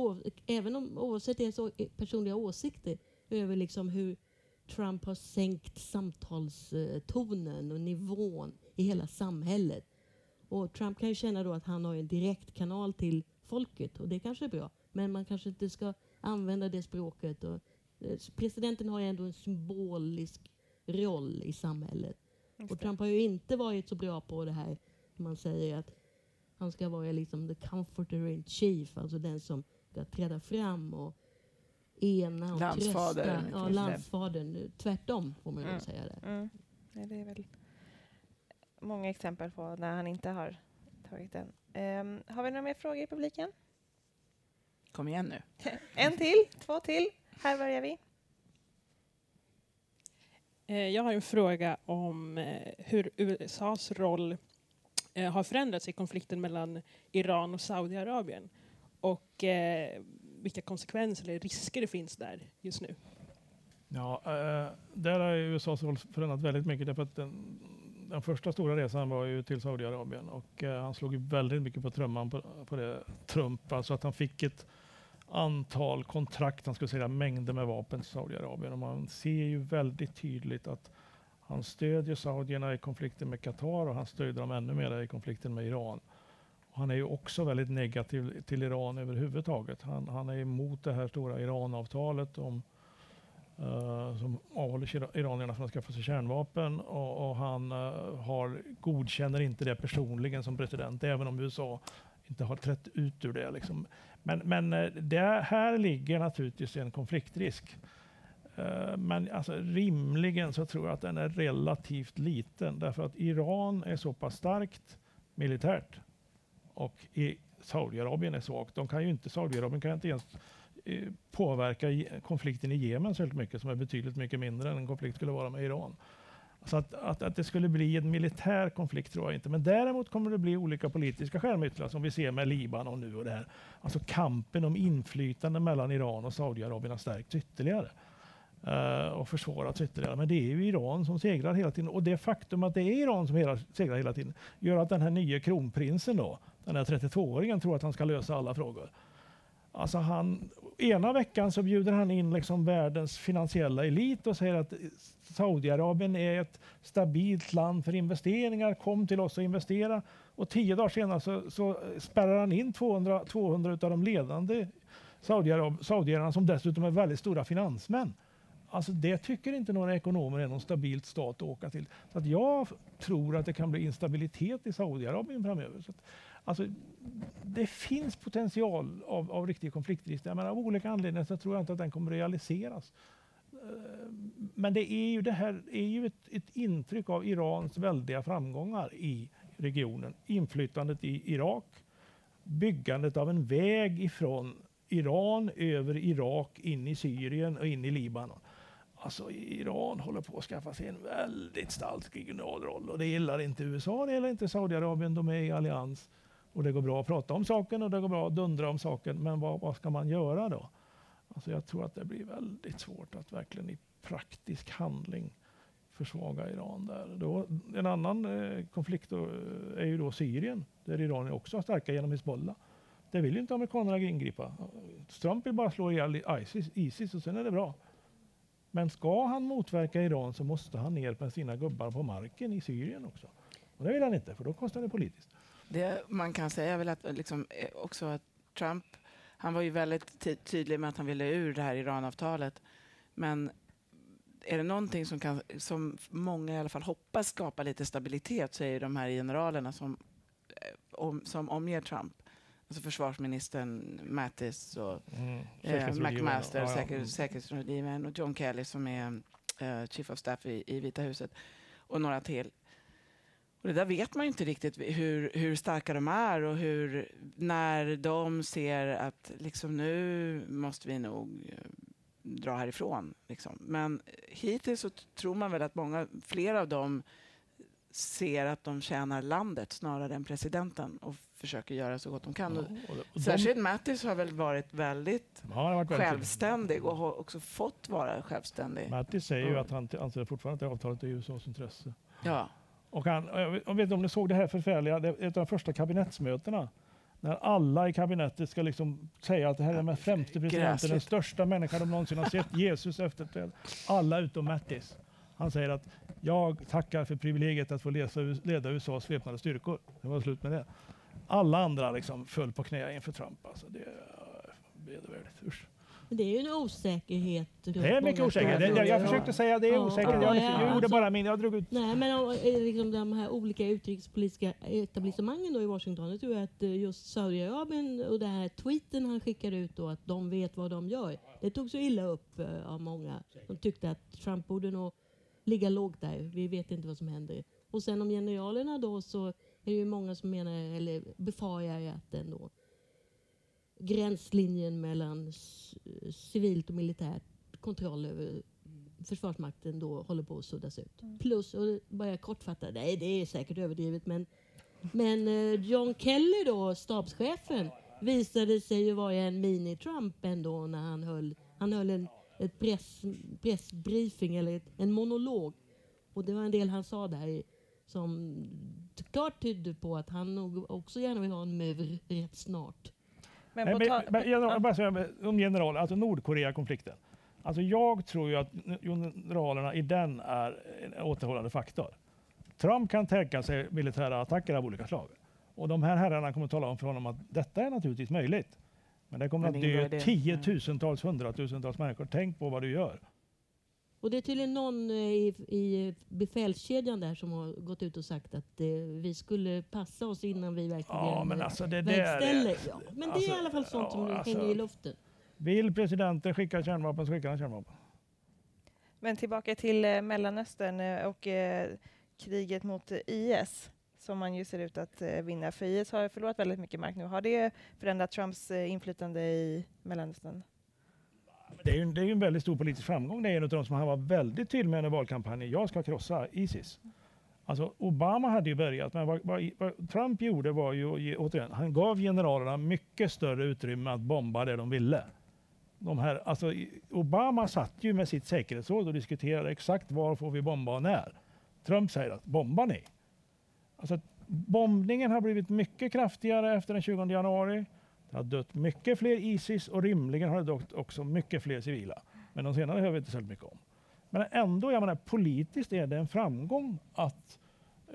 även om, oavsett deras personliga åsikter, över liksom hur Trump har sänkt samtalstonen och nivån i hela samhället. Och Trump kan ju känna då att han har en direkt kanal till folket och det kanske är bra. Men man kanske inte ska använda det språket. Och, eh, presidenten har ju ändå en symbolisk roll i samhället. Och. Trump har ju inte varit så bra på det här man säger att han ska vara liksom the comforter in chief, alltså den som ska träda fram och ena och Landsfader, trösta. Ja, landsfadern. Tvärtom får man ju Mm. säga det. Mm. Ja, det är väl många exempel på när han inte har tagit den. Ehm, har vi några mer frågor i publiken? Kom igen nu. En till, två till. Här börjar vi. Eh, jag har en fråga om eh, hur USAs roll eh, har förändrats i konflikten mellan Iran och Saudiarabien och vilka konsekvenser eller risker det finns där just nu. Ja, där har ju USAs roll förändrats väldigt mycket. Därför att den, den första stora resan var ju till Saudiarabien och han slog ju väldigt mycket på trumman på, på det, Trump. Alltså att han fick ett antal kontrakt, han skulle säga mängder med vapen till Saudiarabien. Och man ser ju väldigt tydligt att han stödjer saudierna i konflikten med Qatar och han stödjer dem ännu mer i konflikten med Iran. Han är ju också väldigt negativ till Iran överhuvudtaget. Han, han är emot det här stora Iranavtalet om, uh, som avhåller iranierna från att skaffa sig kärnvapen och, och han uh, har, godkänner inte det personligen som president, även om USA inte har trätt ut ur det. Liksom. Men, men eh, det här ligger naturligtvis en konfliktrisk. Eh, men alltså, rimligen så tror jag att den är relativt liten därför att Iran är så pass starkt militärt och i Saudiarabien är svagt. De kan ju inte, Saudiarabien kan inte ens eh, påverka konflikten i Jemen så mycket som är betydligt mycket mindre än en konflikt skulle vara med Iran. Så att, att, att det skulle bli en militär konflikt tror jag inte. Men däremot kommer det bli olika politiska skärmytslar som vi ser med Libanon nu och det här. Alltså kampen om inflytande mellan Iran och Saudiarabien har stärkts ytterligare uh, och försvårats ytterligare. Men det är ju Iran som segrar hela tiden. Och det faktum att det är Iran som hela, segrar hela tiden gör att den här nya kronprinsen då, den här 32-åringen, tror att han ska lösa alla frågor. Alltså han, ena veckan så bjuder han in liksom världens finansiella elit och säger att Saudiarabien är ett stabilt land för investeringar. Kom till oss och investera. Och tio dagar senare så, så spärrar han in 200, 200 av de ledande saudierna som dessutom är väldigt stora finansmän. Alltså det tycker inte några ekonomer är någon stabilt stat att åka till. Så att jag tror att det kan bli instabilitet i Saudiarabien framöver. Så att, alltså, det finns potential av, av riktig konfliktrisk. Men av olika anledningar så tror jag inte att den kommer realiseras. Eh, men det är ju, det här är ju ett, ett intryck av Irans väldiga framgångar i regionen. Inflytandet i Irak, byggandet av en väg ifrån Iran över Irak in i Syrien och in i Libanon. Alltså Iran håller på att skaffa sig en väldigt stark regional roll och det gillar inte USA, det gillar inte Saudiarabien, de är i allians. Och det går bra att prata om saken och det går bra att dundra om saken, men vad, vad ska man göra då? Alltså jag tror att det blir väldigt svårt att verkligen i praktisk handling försvaga Iran där. Då, en annan eh, konflikt då, eh, är ju då Syrien, där Iran är också starka genom Hizbollah. Det vill ju inte amerikanerna ingripa. Trump vill bara slå ihjäl ISIS, ISIS och sen är det bra. Men ska han motverka Iran så måste han ner med sina gubbar på marken i Syrien också. Och det vill han inte, för då kostar det politiskt. Det man kan säga är väl att liksom, eh, också att Trump, han var ju väldigt ty- tydlig med att han ville ur det här Iranavtalet. Men är det någonting som, kan, som många i alla fall hoppas skapa lite stabilitet så är det de här generalerna som, eh, om, som omger Trump. Alltså försvarsministern Mattis och Mm. eh, McMaster, ja, ja. säker, Mm. säkerhetsrådgivaren och John Kelly som är eh, Chief of Staff i, i Vita huset och några till. Och det där vet man ju inte riktigt hur, hur starka de är och hur, när de ser att liksom, nu måste vi nog eh, dra härifrån. Liksom. Men hittills så tror man väl att många, fler av dem ser att de tjänar landet snarare än presidenten och försöker göra så gott de kan. Ja, och- och de- Särskilt Mattis har väl varit väldigt Ja, varit väldigt självständig och har också fått vara självständig. Mattis säger ju Ja. att han anser fortfarande att avtalet är i USAs intresse. Ja. Och han, jag vet- inte om ni såg det här förfärliga, det ett av de första kabinettsmötena. När alla i kabinettet ska liksom säga att det här är den femte presidenten, den största människan de någonsin har sett, Jesus efterträd. Alla utom Mattis. Han säger att jag tackar för privilegiet att få lesa, leda USAs väpnade styrkor. Det var slut med det. Alla andra liksom föll på knä inför Trump. Alltså det är vedervärdigt. Usch. Det är ju en osäkerhet. Det är mycket osäkert. Det, jag, jag försökte säga det är osäkert. Ja, Jag, ja, jag gjorde alltså- bara min, jag drog ut Nej, men eh, liksom de här olika utrikespolitiska etablissemangen då i Washington, jag tror att eh, just Saudiarabien och det här tweeten han skickade ut då, att de vet vad de gör, det tog så illa upp eh, av många. De tyckte att Trump borde nog ligga lågt där, vi vet inte vad som händer. Och sen om generalerna då så är det ju många som menar, eller befarar att den då gränslinjen mellan civilt och militärt kontroll över Försvarsmakten då håller på att suddas ut. Plus, och bara jag kortfattar, nej det är säkert överdrivet, men, men eh, John Kelly då, stabschefen, visade sig ju vara en mini-Trump ändå när han höll, han höll en ett press, pressbriefing eller ett, en monolog. Och det var en del han sa där som klart tydde på att han nog också gärna vill ha en mur rätt snart. Men Nej, men, men, bara säga om general, alltså Nordkorea-konflikten. Alltså jag tror ju att generalerna i den är en återhållande faktor. Trump kan tänka sig militära attacker av olika slag. Och de här herrarna kommer att tala om för honom att detta är naturligtvis möjligt. Men det kommer Men att dö det. tiotusentals, hundratusentals människor. Tänk på vad du gör. Och det är tydligen någon eh, i, i befälskedjan där som har gått ut och sagt att eh, vi skulle passa oss innan vi verkligen Ja, men alltså det där... verkställer. är- Ja. Men det alltså, är i alla fall sånt som alltså- hänger i luften. Vill presidenten skicka kärnvapen så skickar han kärnvapen. Men tillbaka till eh, Mellanöstern eh, och eh, kriget mot IS som man ju ser ut att eh, vinna. För IS har förlorat väldigt mycket mark nu. Har det förändrat Trumps eh, inflytande i Mellanöstern? Det är, ju, det är ju en väldigt stor politisk framgång. Det är en av de som han var väldigt tydlig med under valkampanjen. Jag ska krossa Isis. Alltså Obama hade ju börjat, men vad, vad, vad Trump gjorde var ju, återigen, han gav generalerna mycket större utrymme att bomba det de ville. De här, alltså, Obama satt ju med sitt säkerhetsråd och diskuterade exakt var får vi bomba och när. Trump säger att bomba ni. Alltså, bombningen har blivit mycket kraftigare efter den 20 januari. Det har dött mycket fler Isis och rimligen har det dött också mycket fler civila. Men de senare hör vi inte särskilt mycket om. Men ändå, jag menar, politiskt är det en framgång att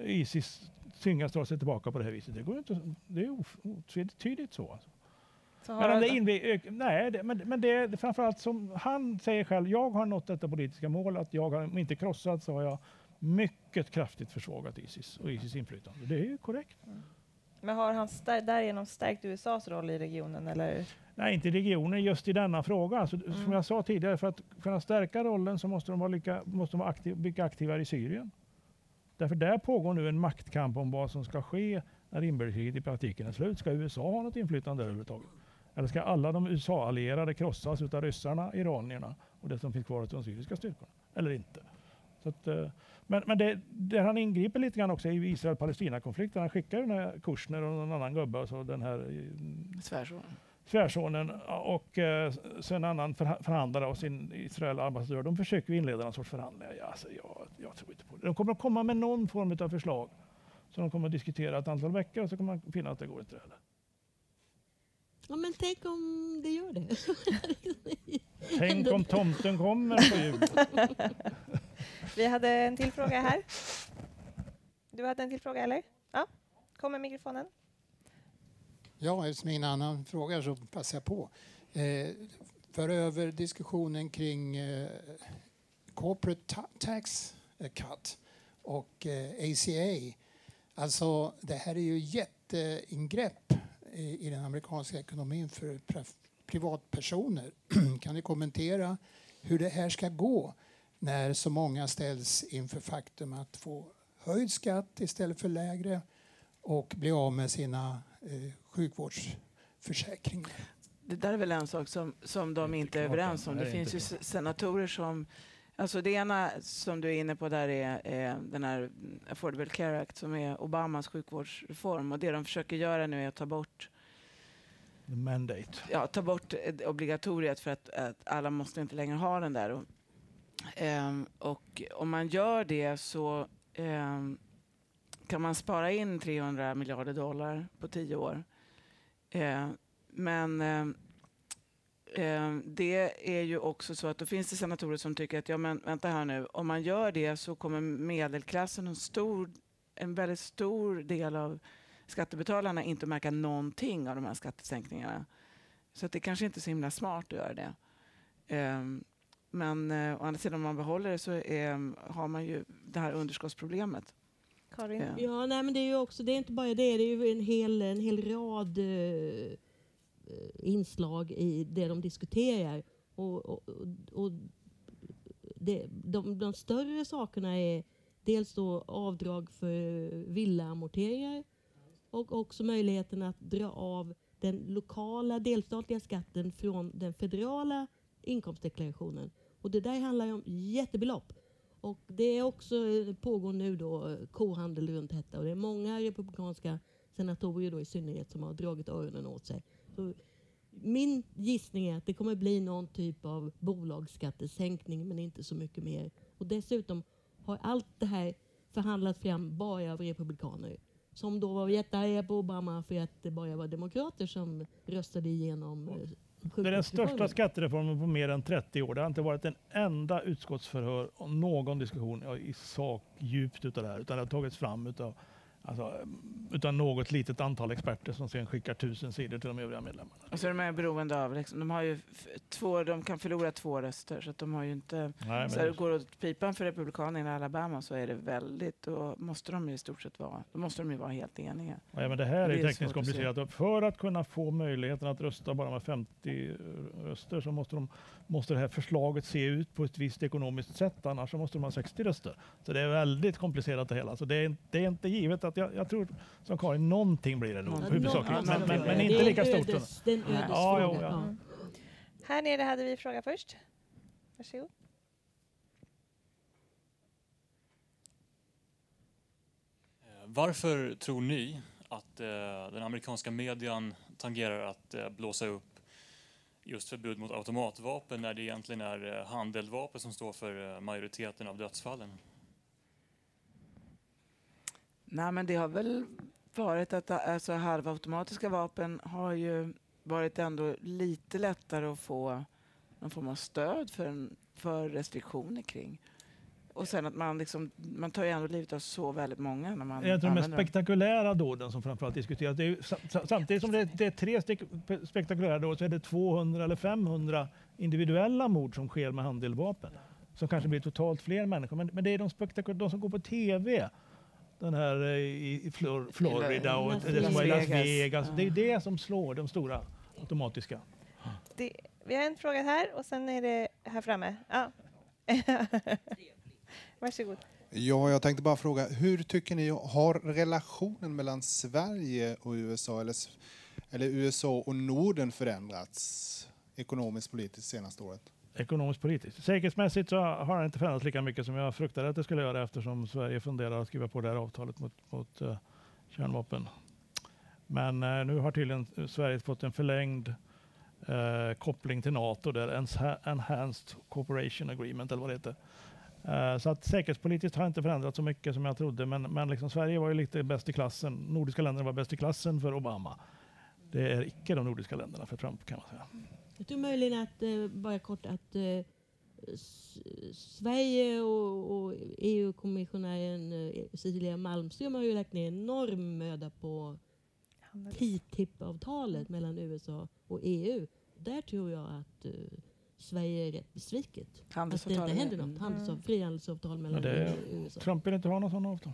Isis tvingas dra sig tillbaka på det här viset. Det, går inte, det är otvetydigt så. Alltså. Så Men, det ök- nej, det, men, men det är framförallt som han säger själv, jag har nått detta politiska mål, att jag har om inte krossat så har jag mycket kraftigt försvagat Isis och Isis inflytande. Det är ju korrekt. Men har han stär, därigenom stärkt USAs roll i regionen? Eller? Nej, inte regionen just i denna fråga. Alltså, Som Mm. jag sa tidigare, för att kunna stärka rollen så måste de vara, lika, måste de vara aktiv, mycket aktivare i Syrien. Därför där pågår nu en maktkamp om vad som ska ske när inbördeskriget i praktiken är slut. Ska USA ha något inflytande överhuvudtaget? Eller ska alla de USA-allierade krossas av ryssarna, iranierna och det som finns kvar av de syriska styrkorna? Eller inte? Så att, eh, men men det, där han ingriper lite grann också i Israel-Palestina-konflikten. Han skickar den här Kushner och någon annan gubbe, alltså den här eh, Svärson. svärsonen och eh, sen en annan förha- förhandlare och sin Israel ambassadör. De försöker ju inleda någon sorts förhandlingar. Ja, alltså, jag, jag tror inte på det. De kommer att komma med någon form av förslag som de kommer att diskutera ett antal veckor och så kommer man finna att det går inte heller. Ja, men tänk om det gör det. Tänk om tomten kommer på jul. Vi hade en till fråga här. Du hade en till fråga, eller? Ja, kommer mikrofonen. Ja, eftersom ingen annan frågar så passar jag på. Eh, för över diskussionen kring eh, corporate ta- tax cut och eh, ACA. Alltså, det här är ju jätteingrepp i, i den amerikanska ekonomin för privatpersoner. kan du kommentera hur det här ska gå när så många ställs inför faktum att få höjd skatt istället för lägre och bli av med sina eh, sjukvårdsförsäkringar. Det där är väl en sak som, som de Inte inte är överens om. Det det finns ju s- senatorer som... Alltså det ena som du är inne på där är, är den här Affordable Care Act som är Obamas sjukvårdsreform. Och det de försöker göra nu är att ta bort, The mandate. ja, ta bort eh, obligatoriet för att, att alla måste inte längre ha den där. Och, Um, och om man gör det så um, kan man spara in 300 miljarder dollar på tio år. Uh, men uh, det är ju också så att då finns det senatorer som tycker att ja men vänta här nu, om man gör det så kommer medelklassen, en, stor, en väldigt stor del av skattebetalarna inte märka någonting av de här skattesänkningarna. Så att det kanske inte är så himla smart att göra det. Um, men eh, å andra sidan om man behåller det så är, har man ju det här underskottsproblemet. Karin? Ja. Ja, nej, men det är ju också, det är inte bara det, det är ju en hel, en hel rad eh, inslag i det de diskuterar. Och, och, och- och det, de, de större sakerna är dels då avdrag för villaamorteringar och också möjligheten att dra av den lokala delstatliga skatten från den federala inkomstdeklarationen. Och det där handlar ju om jättebelopp. Och det är också, eh, pågår nu då eh, kohandel runt detta och det är många republikanska senatorer då i synnerhet som har dragit öronen åt sig. Så min gissning är att det kommer bli någon typ av bolagsskattesänkning men inte så mycket mer. Och dessutom har allt det här förhandlats fram bara av republikaner som då var jättearga på Obama för att det bara var demokrater som röstade igenom eh, Det är den största skattereformen på mer än 30 år. Det har inte varit en enda utskottsförhör och någon diskussion i sak djupt utav det här, utan det har tagits fram utav Alltså, utan något litet antal experter som sen skickar tusen sidor till de övriga medlemmarna. Och så är de beroende av, liksom, de, har ju två, de kan förlora två röster så att de har ju inte... Nej, så det går åt pipan för Republikanerna i Alabama så är det väldigt, då måste de ju i stort sett vara, då måste de ju vara helt eniga. Ja, men det här det är, är tekniskt komplicerat. Att för att kunna få möjligheten att rösta bara med 50 röster så måste, de, måste det här förslaget se ut på ett visst ekonomiskt sätt, annars så måste de ha 60 röster. Så det är väldigt komplicerat det hela. Så det är, det är inte givet att jag, jag tror som Karin, någonting blir det nog ja, huvudsakligen. Men, men, men, inte lika stort. Ödes, det är en ödesfråga. Ja, ja, ja. Här nere hade vi fråga först. Varsågod. Eh, varför tror ni att eh, den amerikanska median tangerar att eh, blåsa upp just förbud mot automatvapen när det egentligen är eh, handeldvapen som står för eh, majoriteten av dödsfallen? Nej, men det har väl varit att alltså, halvautomatiska vapen har ju varit ändå lite lättare att få någon form av stöd för, för restriktioner kring. Och sen att man, liksom, man tar ju ändå livet av så väldigt många när man Jag tror de spektakulära dåden som framförallt diskuteras. Det är ju, samtidigt som det är, det är tre spektakulära dåd så är det 200 eller 500 individuella mord som sker med handeldvapen. Som kanske blir totalt fler människor. Men, men det är de spektakulära, de som går på TV den här eh, i Flor Florida och Las det som var i Las Vegas. Ja. Det är det som slår de stora automatiska. Det, vi har en fråga här och sen är det här framme. Ja. Varsågod. Ja, jag tänkte bara fråga, hur tycker ni har relationen mellan Sverige och USA eller, eller USA och Norden förändrats ekonomiskt politiskt senaste året? Ekonomiskt politiskt. Säkerhetsmässigt så har det inte förändrats lika mycket som jag fruktade att det skulle göra eftersom Sverige funderar att skriva på det här avtalet mot, mot uh, kärnvapen. Men uh, nu har tydligen Sverige fått en förlängd uh, koppling till NATO, där Enhanced Cooperation Agreement eller vad det heter. Så att säkerhetspolitiskt har inte förändrats så mycket som jag trodde, men, men liksom Sverige var ju lite bäst i klassen. Nordiska länderna var bäst i klassen för Obama. Det är icke de nordiska länderna för Trump kan man säga. Jag tror möjligen att, eh, bara kort, att eh, Sverige och, och EU-kommissionären eh, Cecilia Malmström har ju lagt ner enorm möda på TTIP-avtalet mellan USA och EU. Där tror jag att uh, Sverige är rätt besviket. Att det inte händer något. Handelsavtal, mm. frihandelsavtal mellan ja, EU och USA. Trump vill inte ha något sådant avtal.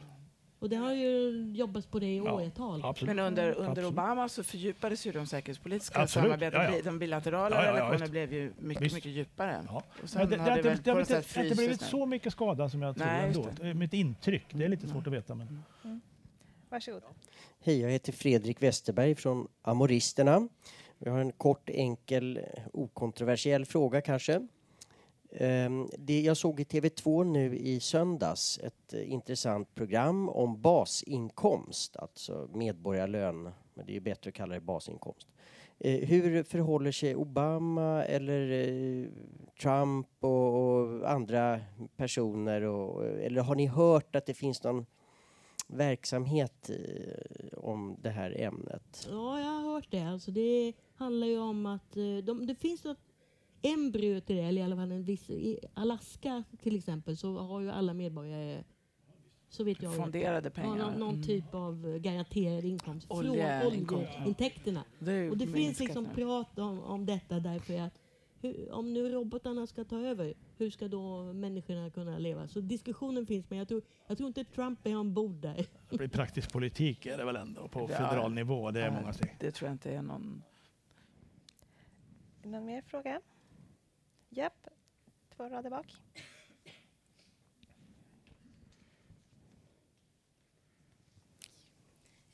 Och det har ju jobbats på det i åratal. Ja, Men under, under absolut. Obama så fördjupades ju de säkerhetspolitiska samarbetena. De bilaterala relationerna blev ju mycket, visst. mycket djupare. Och sen det, det, har det, det, har inte, inte blivit så mycket skada som jag tror Nej, ändå. Mitt intryck, det är lite svårt att veta. Men. Mm. Varsågod. Hej, jag heter Fredrik Westerberg från Amoristerna. Vi har en kort, enkel, okontroversiell fråga kanske. Ehm, det jag såg i TV2 nu i söndags ett eh, intressant program om basinkomst, alltså medborgarlön, men det är bättre att kalla det basinkomst. Eh, hur förhåller sig Obama eller eh, Trump och, andra personer? eller har ni hört att det finns någon verksamhet om det här ämnet? Ja, jag har hört det. Alltså det handlar ju om att de, det finns något embryo till det, eller i alla fall en viss... I Alaska till exempel så har ju alla medborgare så vet jag Fonderade pengar. Ja, någon, någon mm. typ av garanterad inkomst Olje, från oljeintäkterna. Det och det finns liksom prat om, om detta därför att hur, om nu robotarna ska ta över, hur ska då människorna kunna leva? Så diskussionen finns, men jag tror, jag tror inte Trump är ombord där. Det blir praktisk politik är det väl ändå på federal nivå. Det är många steg. Det tror jag inte är någon... Någon mer fråga? Japp, två rader bak.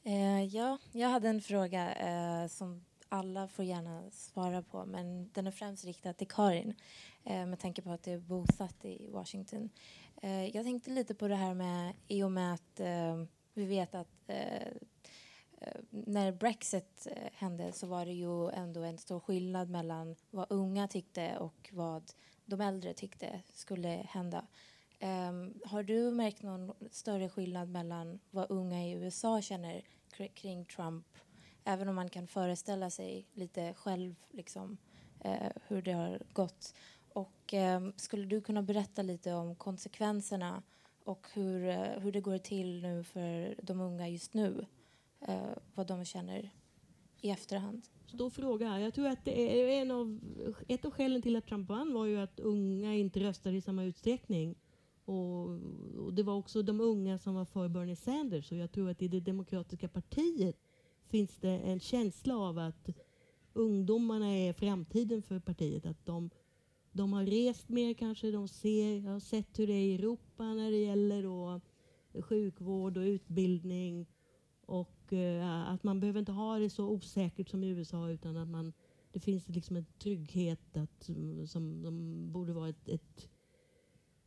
Eh, ja, jag hade en fråga eh, som alla får gärna svara på men den är främst riktad till Karin eh, med tanke på att du är bosatt i Washington. Eh, jag tänkte lite på det här med i och med att eh, vi vet att eh, när Brexit eh, hände så var det ju ändå en stor skillnad mellan vad unga tyckte och vad de äldre tyckte skulle hända. Um, har du märkt någon större skillnad mellan vad unga i USA känner kring Trump? Även om man kan föreställa sig lite själv liksom, uh, hur det har gått. Och um, skulle du kunna berätta lite om konsekvenserna och hur, uh, hur det går till nu för de unga just nu. Eh, vad de känner i efterhand. Stor fråga. Jag tror att det är en av, ett av skälen till att Trump vann var ju att unga inte röstade i samma utsträckning. Och, och det var också de unga som var för Bernie Sanders. Och jag tror att i det demokratiska partiet finns det en känsla av att ungdomarna är framtiden för partiet. Att de, de har rest mer kanske, de ser, har sett hur det är i Europa när det gäller då sjukvård och utbildning. Och Eh, att man behöver inte ha det så osäkert som i USA utan att man, det finns liksom en trygghet att, som, som borde vara ett, ett,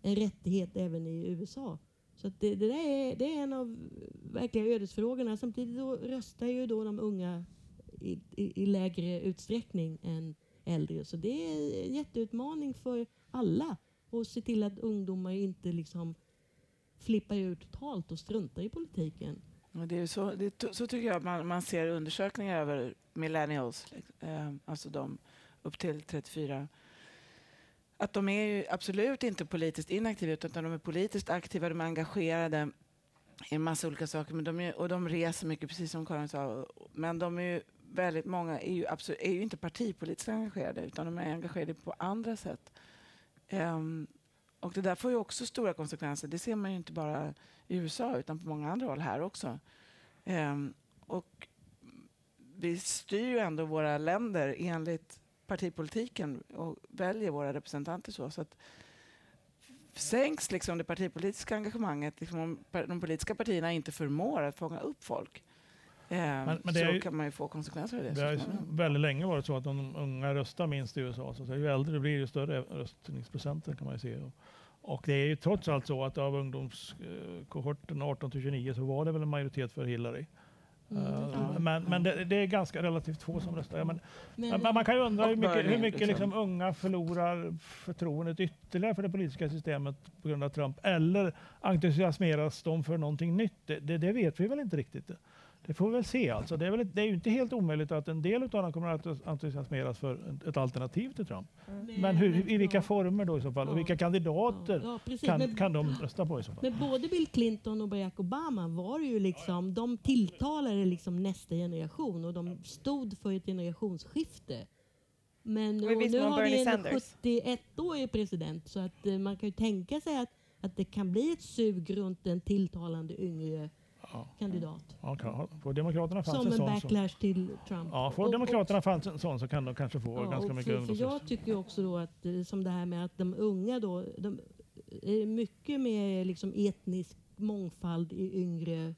en rättighet även i USA. Så det, det, där är, det är en av verkliga ödesfrågorna. Samtidigt då röstar ju då de unga i, i, i, lägre utsträckning än äldre. Så det är en jätteutmaning för alla att se till att ungdomar inte liksom flippar ur totalt och struntar i politiken. Det är så, det, så tycker jag att man, man ser undersökningar över millennials, eh, alltså de upp till 34 att de är ju absolut inte politiskt inaktiva utan de är politiskt aktiva, de är engagerade i en massa olika saker men de är, och de reser mycket, precis som Karin sa. Men de är ju, väldigt många är ju, absolut, är ju inte partipolitiskt engagerade utan de är engagerade på andra sätt. Um, och det där får ju också stora konsekvenser. Det ser man ju inte bara i USA utan på många andra håll här också. Um, och vi styr ju ändå våra länder enligt partipolitiken och väljer våra representanter så. så att sänks liksom det partipolitiska engagemanget, liksom om de politiska partierna inte förmår att fånga upp folk, men, men så ju, kan man ju få konsekvenser av det. Det har väldigt länge varit så att de unga röstar minst i USA. Så ju äldre det blir, ju större röstningsprocenter kan man ju se. Och det är ju trots allt så att av ungdomskohorten 18 till 29 så var det väl en majoritet för Hillary. Mm. Uh, men men det, det, är ganska relativt få som röstar. Men, men, men man kan ju undra hur mycket, hur mycket liksom unga förlorar förtroendet ytterligare för det politiska systemet på grund av Trump. Eller entusiasmeras de för någonting nytt? Det, det, det vet vi väl inte riktigt. Det får vi väl se. Alltså. Det, är väl, det är ju inte helt omöjligt att en del av dem kommer att entusiasmeras för ett alternativ till Trump. Mm. Men hur, i vilka former då i så fall? Och vilka kandidater ja, ja, kan, men, kan de rösta på i så fall? Men både Bill Clinton och Barack Obama var ju liksom, de tilltalade liksom nästa generation och de stod för ett generationsskifte. Men nu har vi en 71-årig president så att uh, man kan ju tänka sig att, att det kan bli ett sug runt en tilltalande yngre ja. kandidat. Ja, får Demokraterna fanns Som en, en backlash så, till Trump. Ja, får och, Demokraterna fanns en sån så kan de kanske få ja, ganska mycket för, för Jag tycker också då att som det här med att de unga då, de är mycket mer liksom etnisk mångfald i yngre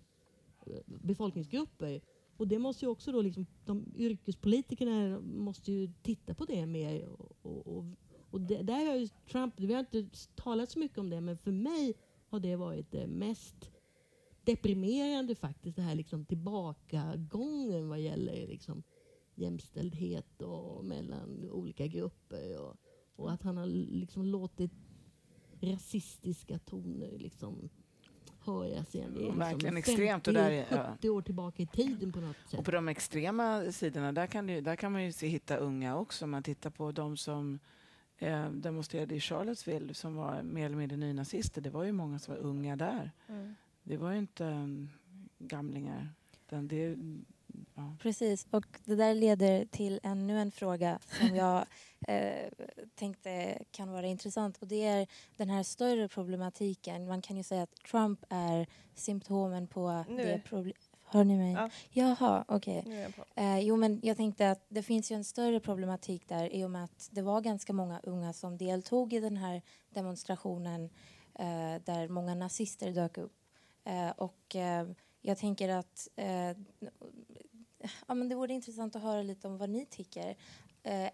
eh, befolkningsgrupper. Och det måste ju också då liksom, de yrkespolitikerna måste ju titta på det mer. Och, och, och det, där har ju Trump, vi har inte talat så mycket om det, men för mig har det varit det mest deprimerande faktiskt, det här liksom tillbakagången vad gäller liksom jämställdhet och mellan olika grupper. Och, och att han har liksom låtit rasistiska toner liksom höras igen. Det är liksom Verkligen extremt. 50, där är, 70 år tillbaka i tiden på något sätt. Och på de extrema sidorna, där kan, du, där kan man ju se, hitta unga också. Om man tittar på de som eh, demonstrerade i Charlottesville som var mer eller mindre nynazister. Det var ju många som var unga där. Mm. Det var ju inte um, gamlingar. Det, ja. Precis, och det där leder till ännu en fråga som jag eh, tänkte kan vara intressant. Och Det är den här större problematiken. Man kan ju säga att Trump är symptomen på nu. det problemet. Hör ni mig? Ja. Jaha, okej. Okay. Eh, jo, men jag tänkte att det finns ju en större problematik där i och med att det var ganska många unga som deltog i den här demonstrationen eh, där många nazister dök upp. Eh, och eh, jag tänker att eh, ja, men det vore intressant att höra lite om vad ni tycker. Eh,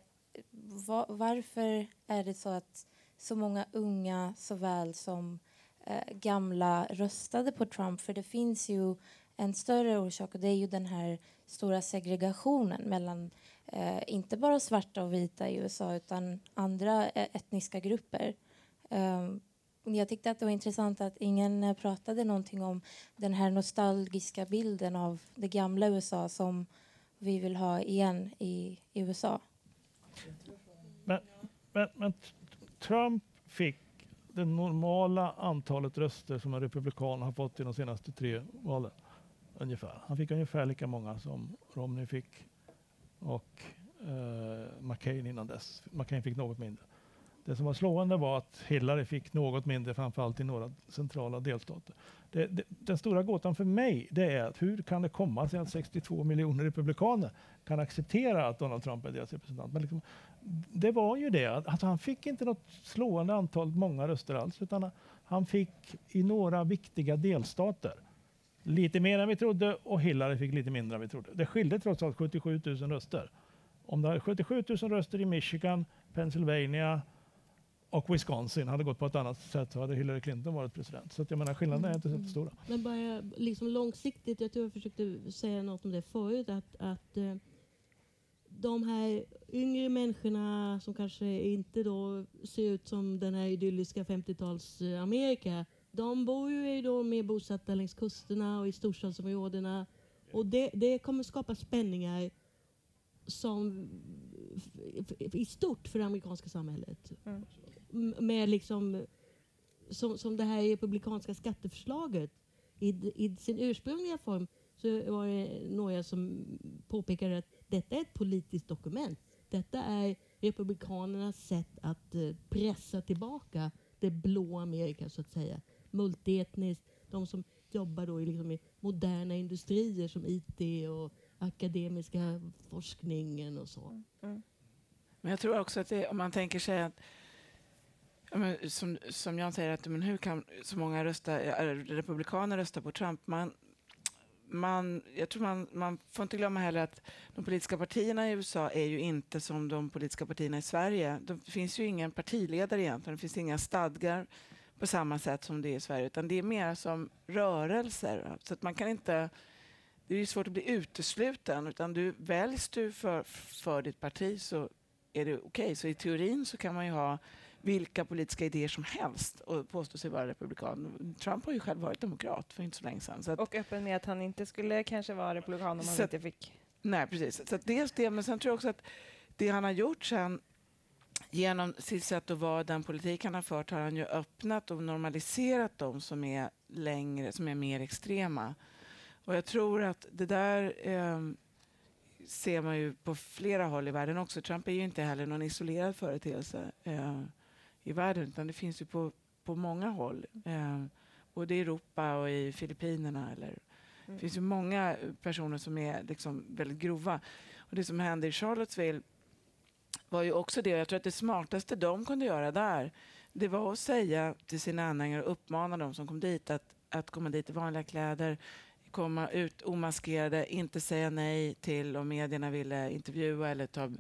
va varför är det så att så många unga såväl som eh, gamla röstade på Trump? För det finns ju en större orsak och det är ju den här stora segregationen mellan eh, inte bara svarta och vita i USA utan andra eh, etniska grupper. Um, jag tyckte att det var intressant att ingen eh, pratade någonting om den här nostalgiska bilden av det gamla USA som vi vill ha igen i, USA. Men, men, men Trump fick det normala antalet röster som en republikan har fått i de senaste tre valen. Ungefär. Han fick ungefär lika många som Romney fick och eh, McCain innan dess. McCain fick något mindre. Det som var slående var att Hillary fick något mindre, framförallt i några centrala delstater. Det, det, den stora gåtan för mig det är att hur kan det komma sig att 62 miljoner republikaner kan acceptera att Donald Trump är deras representant? Men liksom, det var ju det, att alltså han fick inte något slående antal många röster alls, utan han fick i några viktiga delstater lite mer än vi trodde och Hillary fick lite mindre än vi trodde. Det skilde trots allt 77 000 röster. Om det hade 77 000 röster i Michigan, Pennsylvania, och Wisconsin hade gått på ett annat sätt så hade Hillary Clinton varit president. Så att jag menar skillnaderna är inte så stora. Men bara liksom långsiktigt, jag tror jag försökte säga något om det förut, att, att eh, de här yngre människorna som kanske inte då ser ut som den här idylliska 50-tals Amerika, de bor ju då mer bosatta längs kusterna och i storstadsområdena. Och det, det kommer skapa spänningar som i stort för det amerikanska samhället. Mm med liksom, som, som det här republikanska skatteförslaget. I, I sin ursprungliga form så var det några som påpekade att detta är ett politiskt dokument. Detta är republikanernas sätt att eh, pressa tillbaka det blå Amerika så att säga. Multietniskt, de som jobbar då i, liksom, i moderna industrier som IT och akademiska forskningen och så. Mm. mm. Men jag tror också att det, om man tänker sig att men, som, som Jan säger, att, men hur kan så många rösta, eh, republikaner rösta på Trump? Man, man, jag tror man, man får inte glömma heller att de politiska partierna i USA är ju inte som de politiska partierna i Sverige. Det finns ju ingen partiledare egentligen, det finns inga stadgar på samma sätt som det är i Sverige, utan det är mer som rörelser. Så att man kan inte... Det är svårt att bli utesluten, utan du väljs du för, för ditt parti så är det okej. Okay. Så i teorin så kan man ju ha vilka politiska idéer som helst och påstå sig vara republikan. Trump har ju själv varit demokrat för inte så länge sedan. Så att, och öppen med att han inte skulle kanske vara republikan om han inte fick... Nej, precis. Så dels det, men sen tror jag också att det han har gjort sen genom sitt sätt att vara, den politik han har fört, har han ju öppnat och normaliserat de som är längre, som är mer extrema. Och jag tror att det där eh, ser man ju på flera håll i världen också. Trump är ju inte heller någon isolerad företeelse. Eh, i världen, utan det finns ju på, på många håll. Eh, både i Europa och i Filippinerna. Eller, mm. Det finns ju många personer som är liksom väldigt grova. Och det som hände i Charlottesville var ju också det, jag tror att det smartaste de kunde göra där, det var att säga till sina anhängare och uppmana dem som kom dit att, att komma dit i vanliga kläder, komma ut omaskerade, inte säga nej till om medierna ville intervjua eller ta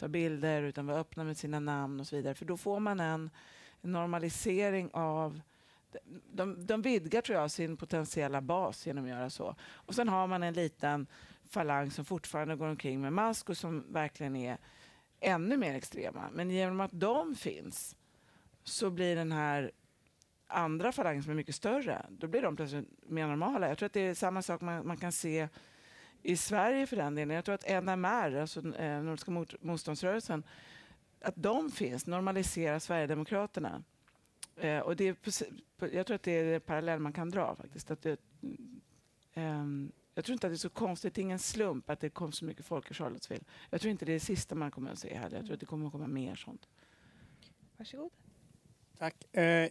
ta bilder utan vara öppna med sina namn och så vidare. För då får man en, normalisering av de, de vidgar tror jag sin potentiella bas genom att göra så. Och sen har man en liten falang som fortfarande går omkring med mask och som verkligen är ännu mer extrema. Men genom att de finns så blir den här andra falangen som är mycket större, då blir de plötsligt mer normala. Jag tror att det är samma sak man, man kan se i Sverige för den delen. Jag tror att NMR, alltså eh, Nordiska motståndsrörelsen, att de finns normaliserar Sverigedemokraterna. Eh, och det är, jag tror att det är en parallell man kan dra faktiskt. Att det, eh, jag tror inte att det är så konstigt, det är ingen slump att det kom så mycket folk i Charlottesville. Jag tror inte det är det sista man kommer att se heller. Jag tror att det kommer att komma mer sånt. Varsågod. Tack. Eh,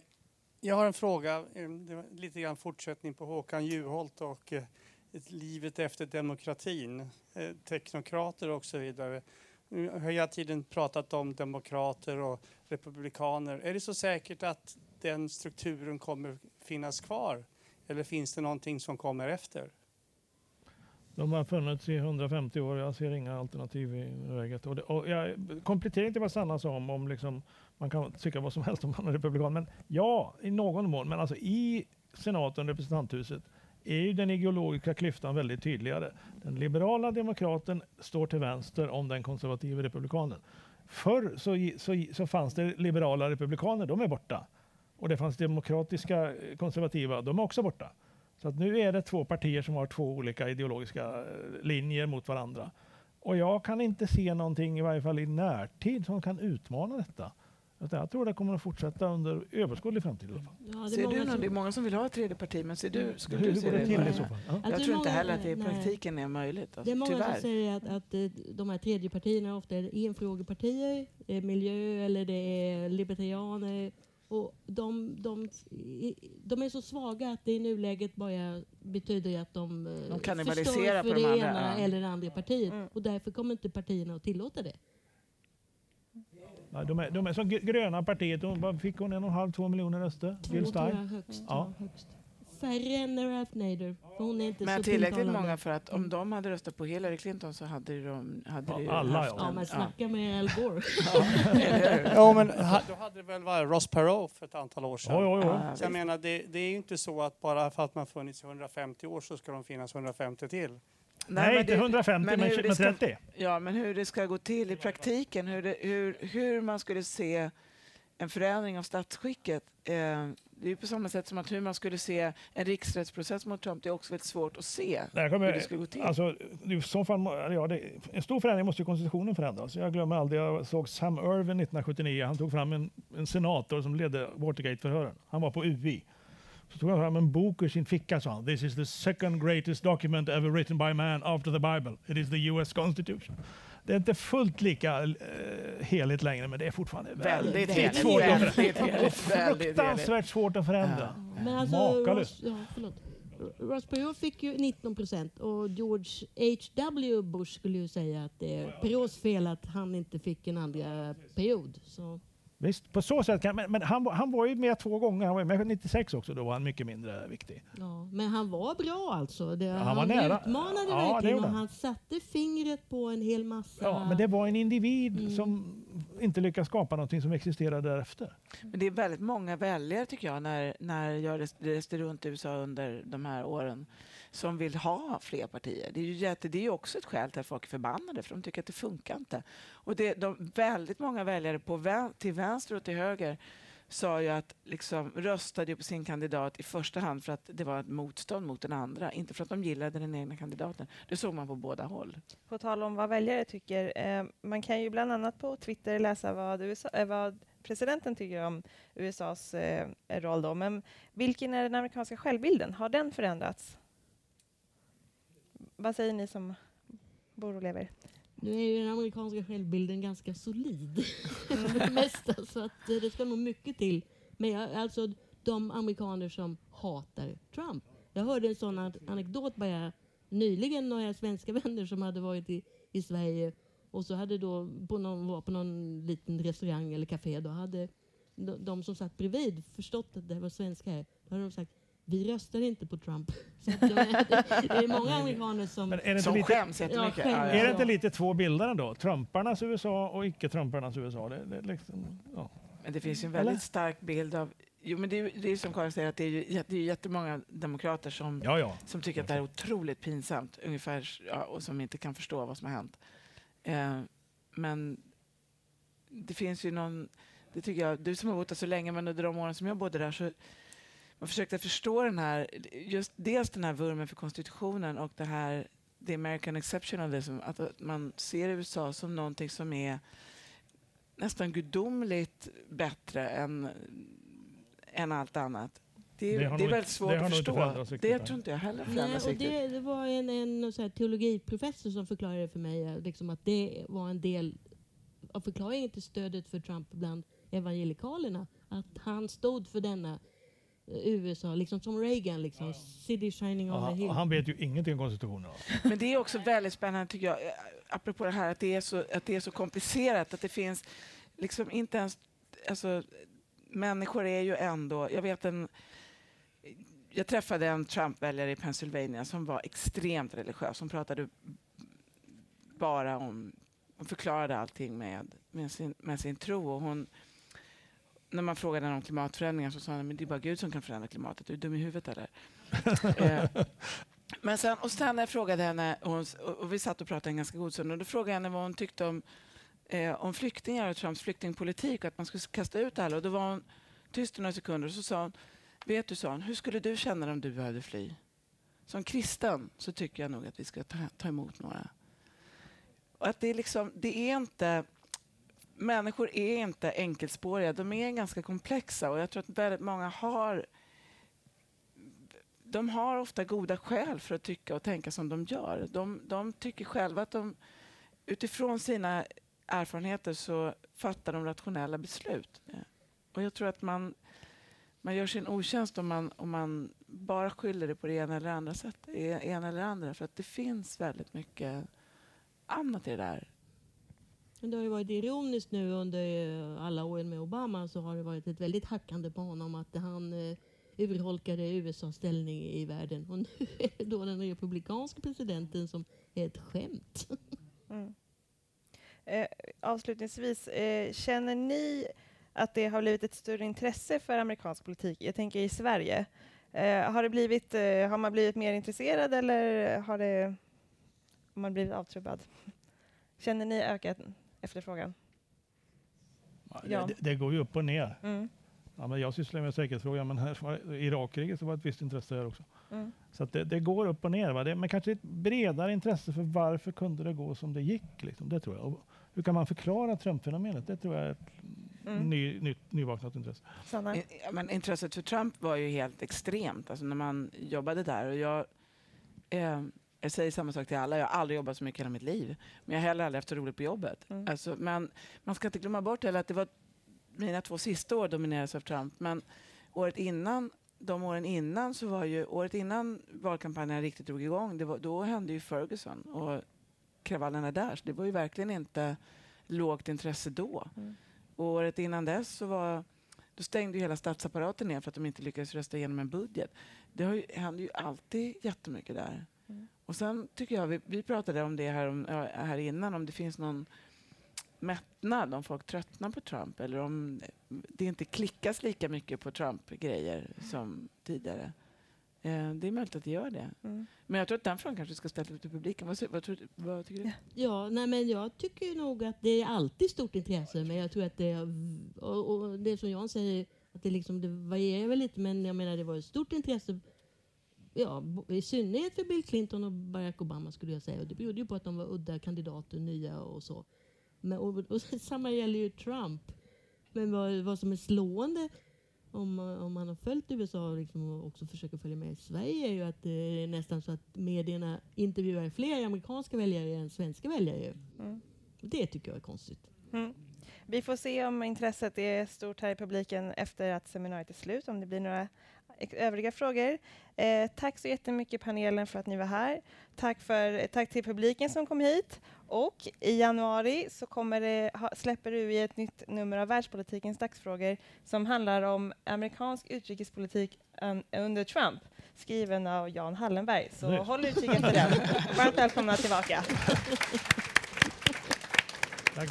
jag har en fråga, eh, lite grann fortsättning på Håkan Juholt och eh, livet efter demokratin, eh, teknokrater och så vidare. Nu har jag hela tiden pratat om demokrater och republikaner. Är det så säkert att den strukturen kommer finnas kvar? Eller finns det någonting som kommer efter? De har funnits i 150 år. Jag ser inga alternativ i läget. Och, det, och jag, komplettering till vad Sanna sa om, om liksom, man kan tycka vad som helst om man är republikan. Men ja, i någon mån. Men alltså i senaten, representanthuset, är ju den ideologiska klyftan väldigt tydligare. Den liberala demokraten står till vänster om den konservativa republikanen. Förr så, så, så fanns det liberala republikaner, de är borta. Och det fanns demokratiska eh, konservativa, de är också borta. Så att nu är det två partier som har två olika ideologiska eh, linjer mot varandra. Och jag kan inte se någonting, i varje fall i närtid, som kan utmana detta. Jag tror det kommer att fortsätta under överskådlig framtid. i alla fall. Ja, det är Ser många du någon, som- det är många som vill ha ett tredje parti, men ser du, skulle Hur du se det det? till i så fall? Ja. Alltså, Jag tror inte heller att det i nej. praktiken är möjligt. Det är Alltså, många tyvärr. som säger att, att eh, de här tredjepartierna ofta är enfrågepartier, är miljö eller det är libertarianer. Och de, de, de är så svaga att det i nuläget bara betyder att de, eh, De förstör på för de det andra, ena ja. eller det andra partiet. Mm. Och därför kommer inte partierna att tillåta det. Ja, de, är, de är som gr- gröna partiet. Hon, fick hon en och en halv, två miljoner röster? Två Jill tror jag Stein. högst. Ja. Ja. högst. Färre än Ralph Nader. Hon är inte Men så tillräckligt tilltalande. många för att om de hade röstat på Hillary Clinton så hade de hade Ja, alla, haft ja. Ja, en- men snacka med Al Gore. Ja, men ha, då hade det väl varit Ross Perot för ett antal år sedan. Oj, oj, oj. Ja, Så jag menar, det, det är ju inte så att bara för att man funnits i 150 år så ska de finnas 150 till. Nej, men inte det- 150 men, det men ska- 30. Ja, men hur det ska gå till i praktiken, hur, det, hur, hur man skulle se en förändring av statsskicket. Eh, det är ju på samma sätt som att hur man skulle se en riksrättsprocess mot Trump, det är också väldigt svårt att se Det här hur kommer, det skulle gå till. alltså, i så fall, ja, det, en stor förändring måste ju konstitutionen förändras. Jag glömmer aldrig, jag såg Sam Irwin 1979. Han tog fram en, en senator som ledde Watergate-förhören. Han var på UI. Så tog han fram en bok ur sin ficka sa han. This is the second greatest document ever written by man after the Bible. It is the US Constitution. Det är inte fullt lika eh, heligt längre, men det är fortfarande Väldigt väldigt heligt, svårt att väldigt Fruktansvärt svårt att förändra. Men alltså, Makalöst. Ja. Ross Perot fick ju 19 procent och George H.W. Bush skulle ju säga att det är Perots fel att han inte fick en andra period. Så, Visst, på så sätt kan, men, men han, var- han var ju med två gånger. Han var med 96 också, då var han mycket mindre viktig. ja. Men han var bra alltså. Det, han han var nära. utmanade Ja, verkligen och han. han satte fingret på en hel massa... Ja, men det var en individ Mm. som inte lyckades skapa någonting som existerade därefter. Men det är väldigt många väljare tycker jag när, när jag res- reste runt i USA under de här åren som vill ha fler partier. Det är ju, jätte, det är också ett skäl till att folk är förbannade för de tycker att det funkar inte. Och det, de, väldigt många väljare på till vänster och till höger sa ju att liksom röstade ju på sin kandidat i första hand för att det var ett motstånd mot den andra, inte för att de gillade den egna kandidaten. Det såg man på båda håll. På tal om vad väljare tycker, eh, man kan ju bland annat på Twitter läsa vad, USA, eh, vad presidenten tycker om USAs eh, roll. Då. Men vilken är den amerikanska självbilden? Har den förändrats? Vad säger ni som bor och lever? Nu är ju den amerikanska självbilden ganska solid mesta, så att eh, det ska nog mycket till. Men jag, alltså de amerikaner som hatar Trump. Jag hörde en sån an- anekdot bara nyligen, några svenska vänner som hade varit i, i Sverige och så hade då på någon, var på någon liten restaurang eller café, då hade de, de som satt bredvid förstått att det var svenska här. Då hade de sagt vi röstar inte på Trump. Så det, det, är många amerikaner som... Men är det inte Som lite, skäms jättemycket. Ja, skäms. Är det inte lite två bilder ändå? Trumparnas USA och icke-Trumparnas USA. Det, det, liksom, ja. Men det finns ju en Eller? väldigt stark bild av... Jo, men det är, ju- det är som Karin säger, att det är ju det är jättemånga demokrater som, ja, ja. som tycker att det här är otroligt pinsamt ungefär, ja, och som inte kan förstå vad som har hänt. Eh, men det finns ju någon... Det tycker jag, du som har bott där så länge, men under de åren som jag bodde där så man försökte förstå den här, just dels den här vurmen för konstitutionen och det här the American exceptionalism, att att man ser USA som någonting som är nästan gudomligt bättre än, än allt annat. Det är, Det det är nog väldigt svårt att förstå. Det tror inte jag heller Nej, och det, det var en, en så här, teologiprofessor som förklarade för mig liksom, att det var en del av förklaringen till stödet för Trump bland evangelikalerna. Att han stod för denna USA, liksom som Reagan, liksom, City shining on Ja, the hill. han, vet ju ingenting om konstitutionen. Men det är också väldigt spännande tycker jag, eh, apropå det här att det är så, att det är så komplicerat, att det finns liksom inte ens, alltså människor är ju ändå, jag vet en, jag träffade en Trump-väljare i Pennsylvania som var extremt religiös, som pratade bara om, hon förklarade allting med, med, sin, med sin tro och hon när man frågade henne om klimatförändringar så sa hon men det är bara Gud som kan förändra klimatet. Är du dum i huvudet eller? eh, men sen, och sen när jag frågade henne, och, hon, och, och vi satt och pratade en ganska god stund, och då frågade jag henne vad hon tyckte om, eh, om flyktingar och Trumps flyktingpolitik och att man skulle kasta ut alla. Och då var hon tyst i några sekunder och så sa hon, vet du, sa hon, hur skulle du känna om du behövde fly? Som kristen så tycker jag nog att vi ska ta, ta emot några. Och att det är liksom, det är inte människor är inte enkelspåriga, de är ganska komplexa och jag tror att väldigt många har de har ofta goda skäl för att tycka och tänka som de gör. De, de tycker själva att de utifrån sina erfarenheter så fattar de rationella beslut. Eh, och jag tror att man, man gör sin otjänst om man, om man bara skyller det på det ena eller andra sättet. Eh, ena eller andra, för att det finns väldigt mycket annat i det där. Men det har ju varit ironiskt nu under eh, alla åren med Obama så har det varit ett väldigt hackande på honom att han eh, urholkade USAs ställning i världen. Och nu är det då den republikanska presidenten som är ett skämt. Mm. Eh, avslutningsvis, eh, känner ni att det har blivit ett större intresse för amerikansk politik? Jag tänker i Sverige. Eh, har, det blivit, eh, har man blivit mer intresserad eller har, det, har man blivit avtrubbad? Känner ni ökat efterfrågan? Ja. Det, det, går ju upp och ner. Mm. Ja, men jag sysslar med säkerhetsfrågor, men här, Irakkriget så var ett visst intresse här också. Mm. Så det, det, går upp och ner. Va? Det, men kanske ett bredare intresse för varför kunde det gå som det gick. Liksom. Det tror jag. Och hur kan man förklara Trump-fenomenet? Det tror jag är ett mm. ny, ny, nyvaknat intresse. I, men intresset för Trump var ju helt extremt alltså när man jobbade där. Och jag, eh, jag säger samma sak till alla, jag har aldrig jobbat så mycket i hela mitt liv. Men jag har heller aldrig haft så roligt på jobbet. Mm. Alltså, men man ska inte glömma bort heller att det var mina två sista år dominerades av Trump. Men året innan, de åren innan så var ju, året innan valkampanjen riktigt drog igång, det var, då hände ju Ferguson och kravallerna där. Så det var ju verkligen inte lågt intresse då. Mm. Och året innan dess så var, då stängde ju hela statsapparaten ner för att de inte lyckades rösta igenom en budget. Det har ju, händer ju alltid jättemycket där. Mm. Och sen tycker jag, vi, vi pratade om det här, om, här innan, om det finns någon mättnad, om folk tröttnar på Trump eller om det inte klickas lika mycket på Trump-grejer som tidigare. Eh, det är möjligt att det gör det. Mm. Men jag tror att den frågan kanske ska ställas till publiken. Vad, vad, tror, vad tycker du? Ja, nej, men jag tycker nog att det är alltid stort intresse. Men jag tror att det, och, och det som Jan säger, att det, liksom, det varierar väl lite. Men jag menar det var ett stort intresse ja, i synnerhet för Bill Clinton och Barack Obama skulle jag säga. Och det berodde ju på att de var udda kandidater, nya och så. Men, och, och, samma gäller ju Trump. Men vad, vad som är slående om, om man har följt USA liksom, och också försöker följa med i Sverige är ju att det är nästan så att medierna intervjuar fler amerikanska väljare än svenska väljare. Mm. Det tycker jag är konstigt. Mm. Vi får se om intresset är stort här i publiken efter att seminariet är slut, om det blir några övriga frågor. Eh, tack så jättemycket panelen för att ni var här. Tack, för, tack till publiken som kom hit. Och i januari så kommer det, ha, släpper UI ett nytt nummer av Världspolitikens dagsfrågor som handlar om amerikansk utrikespolitik un, under Trump, skriven av Jan Hallenberg. Så Nej. håll utkik efter den. Varmt välkomna tillbaka. Tack.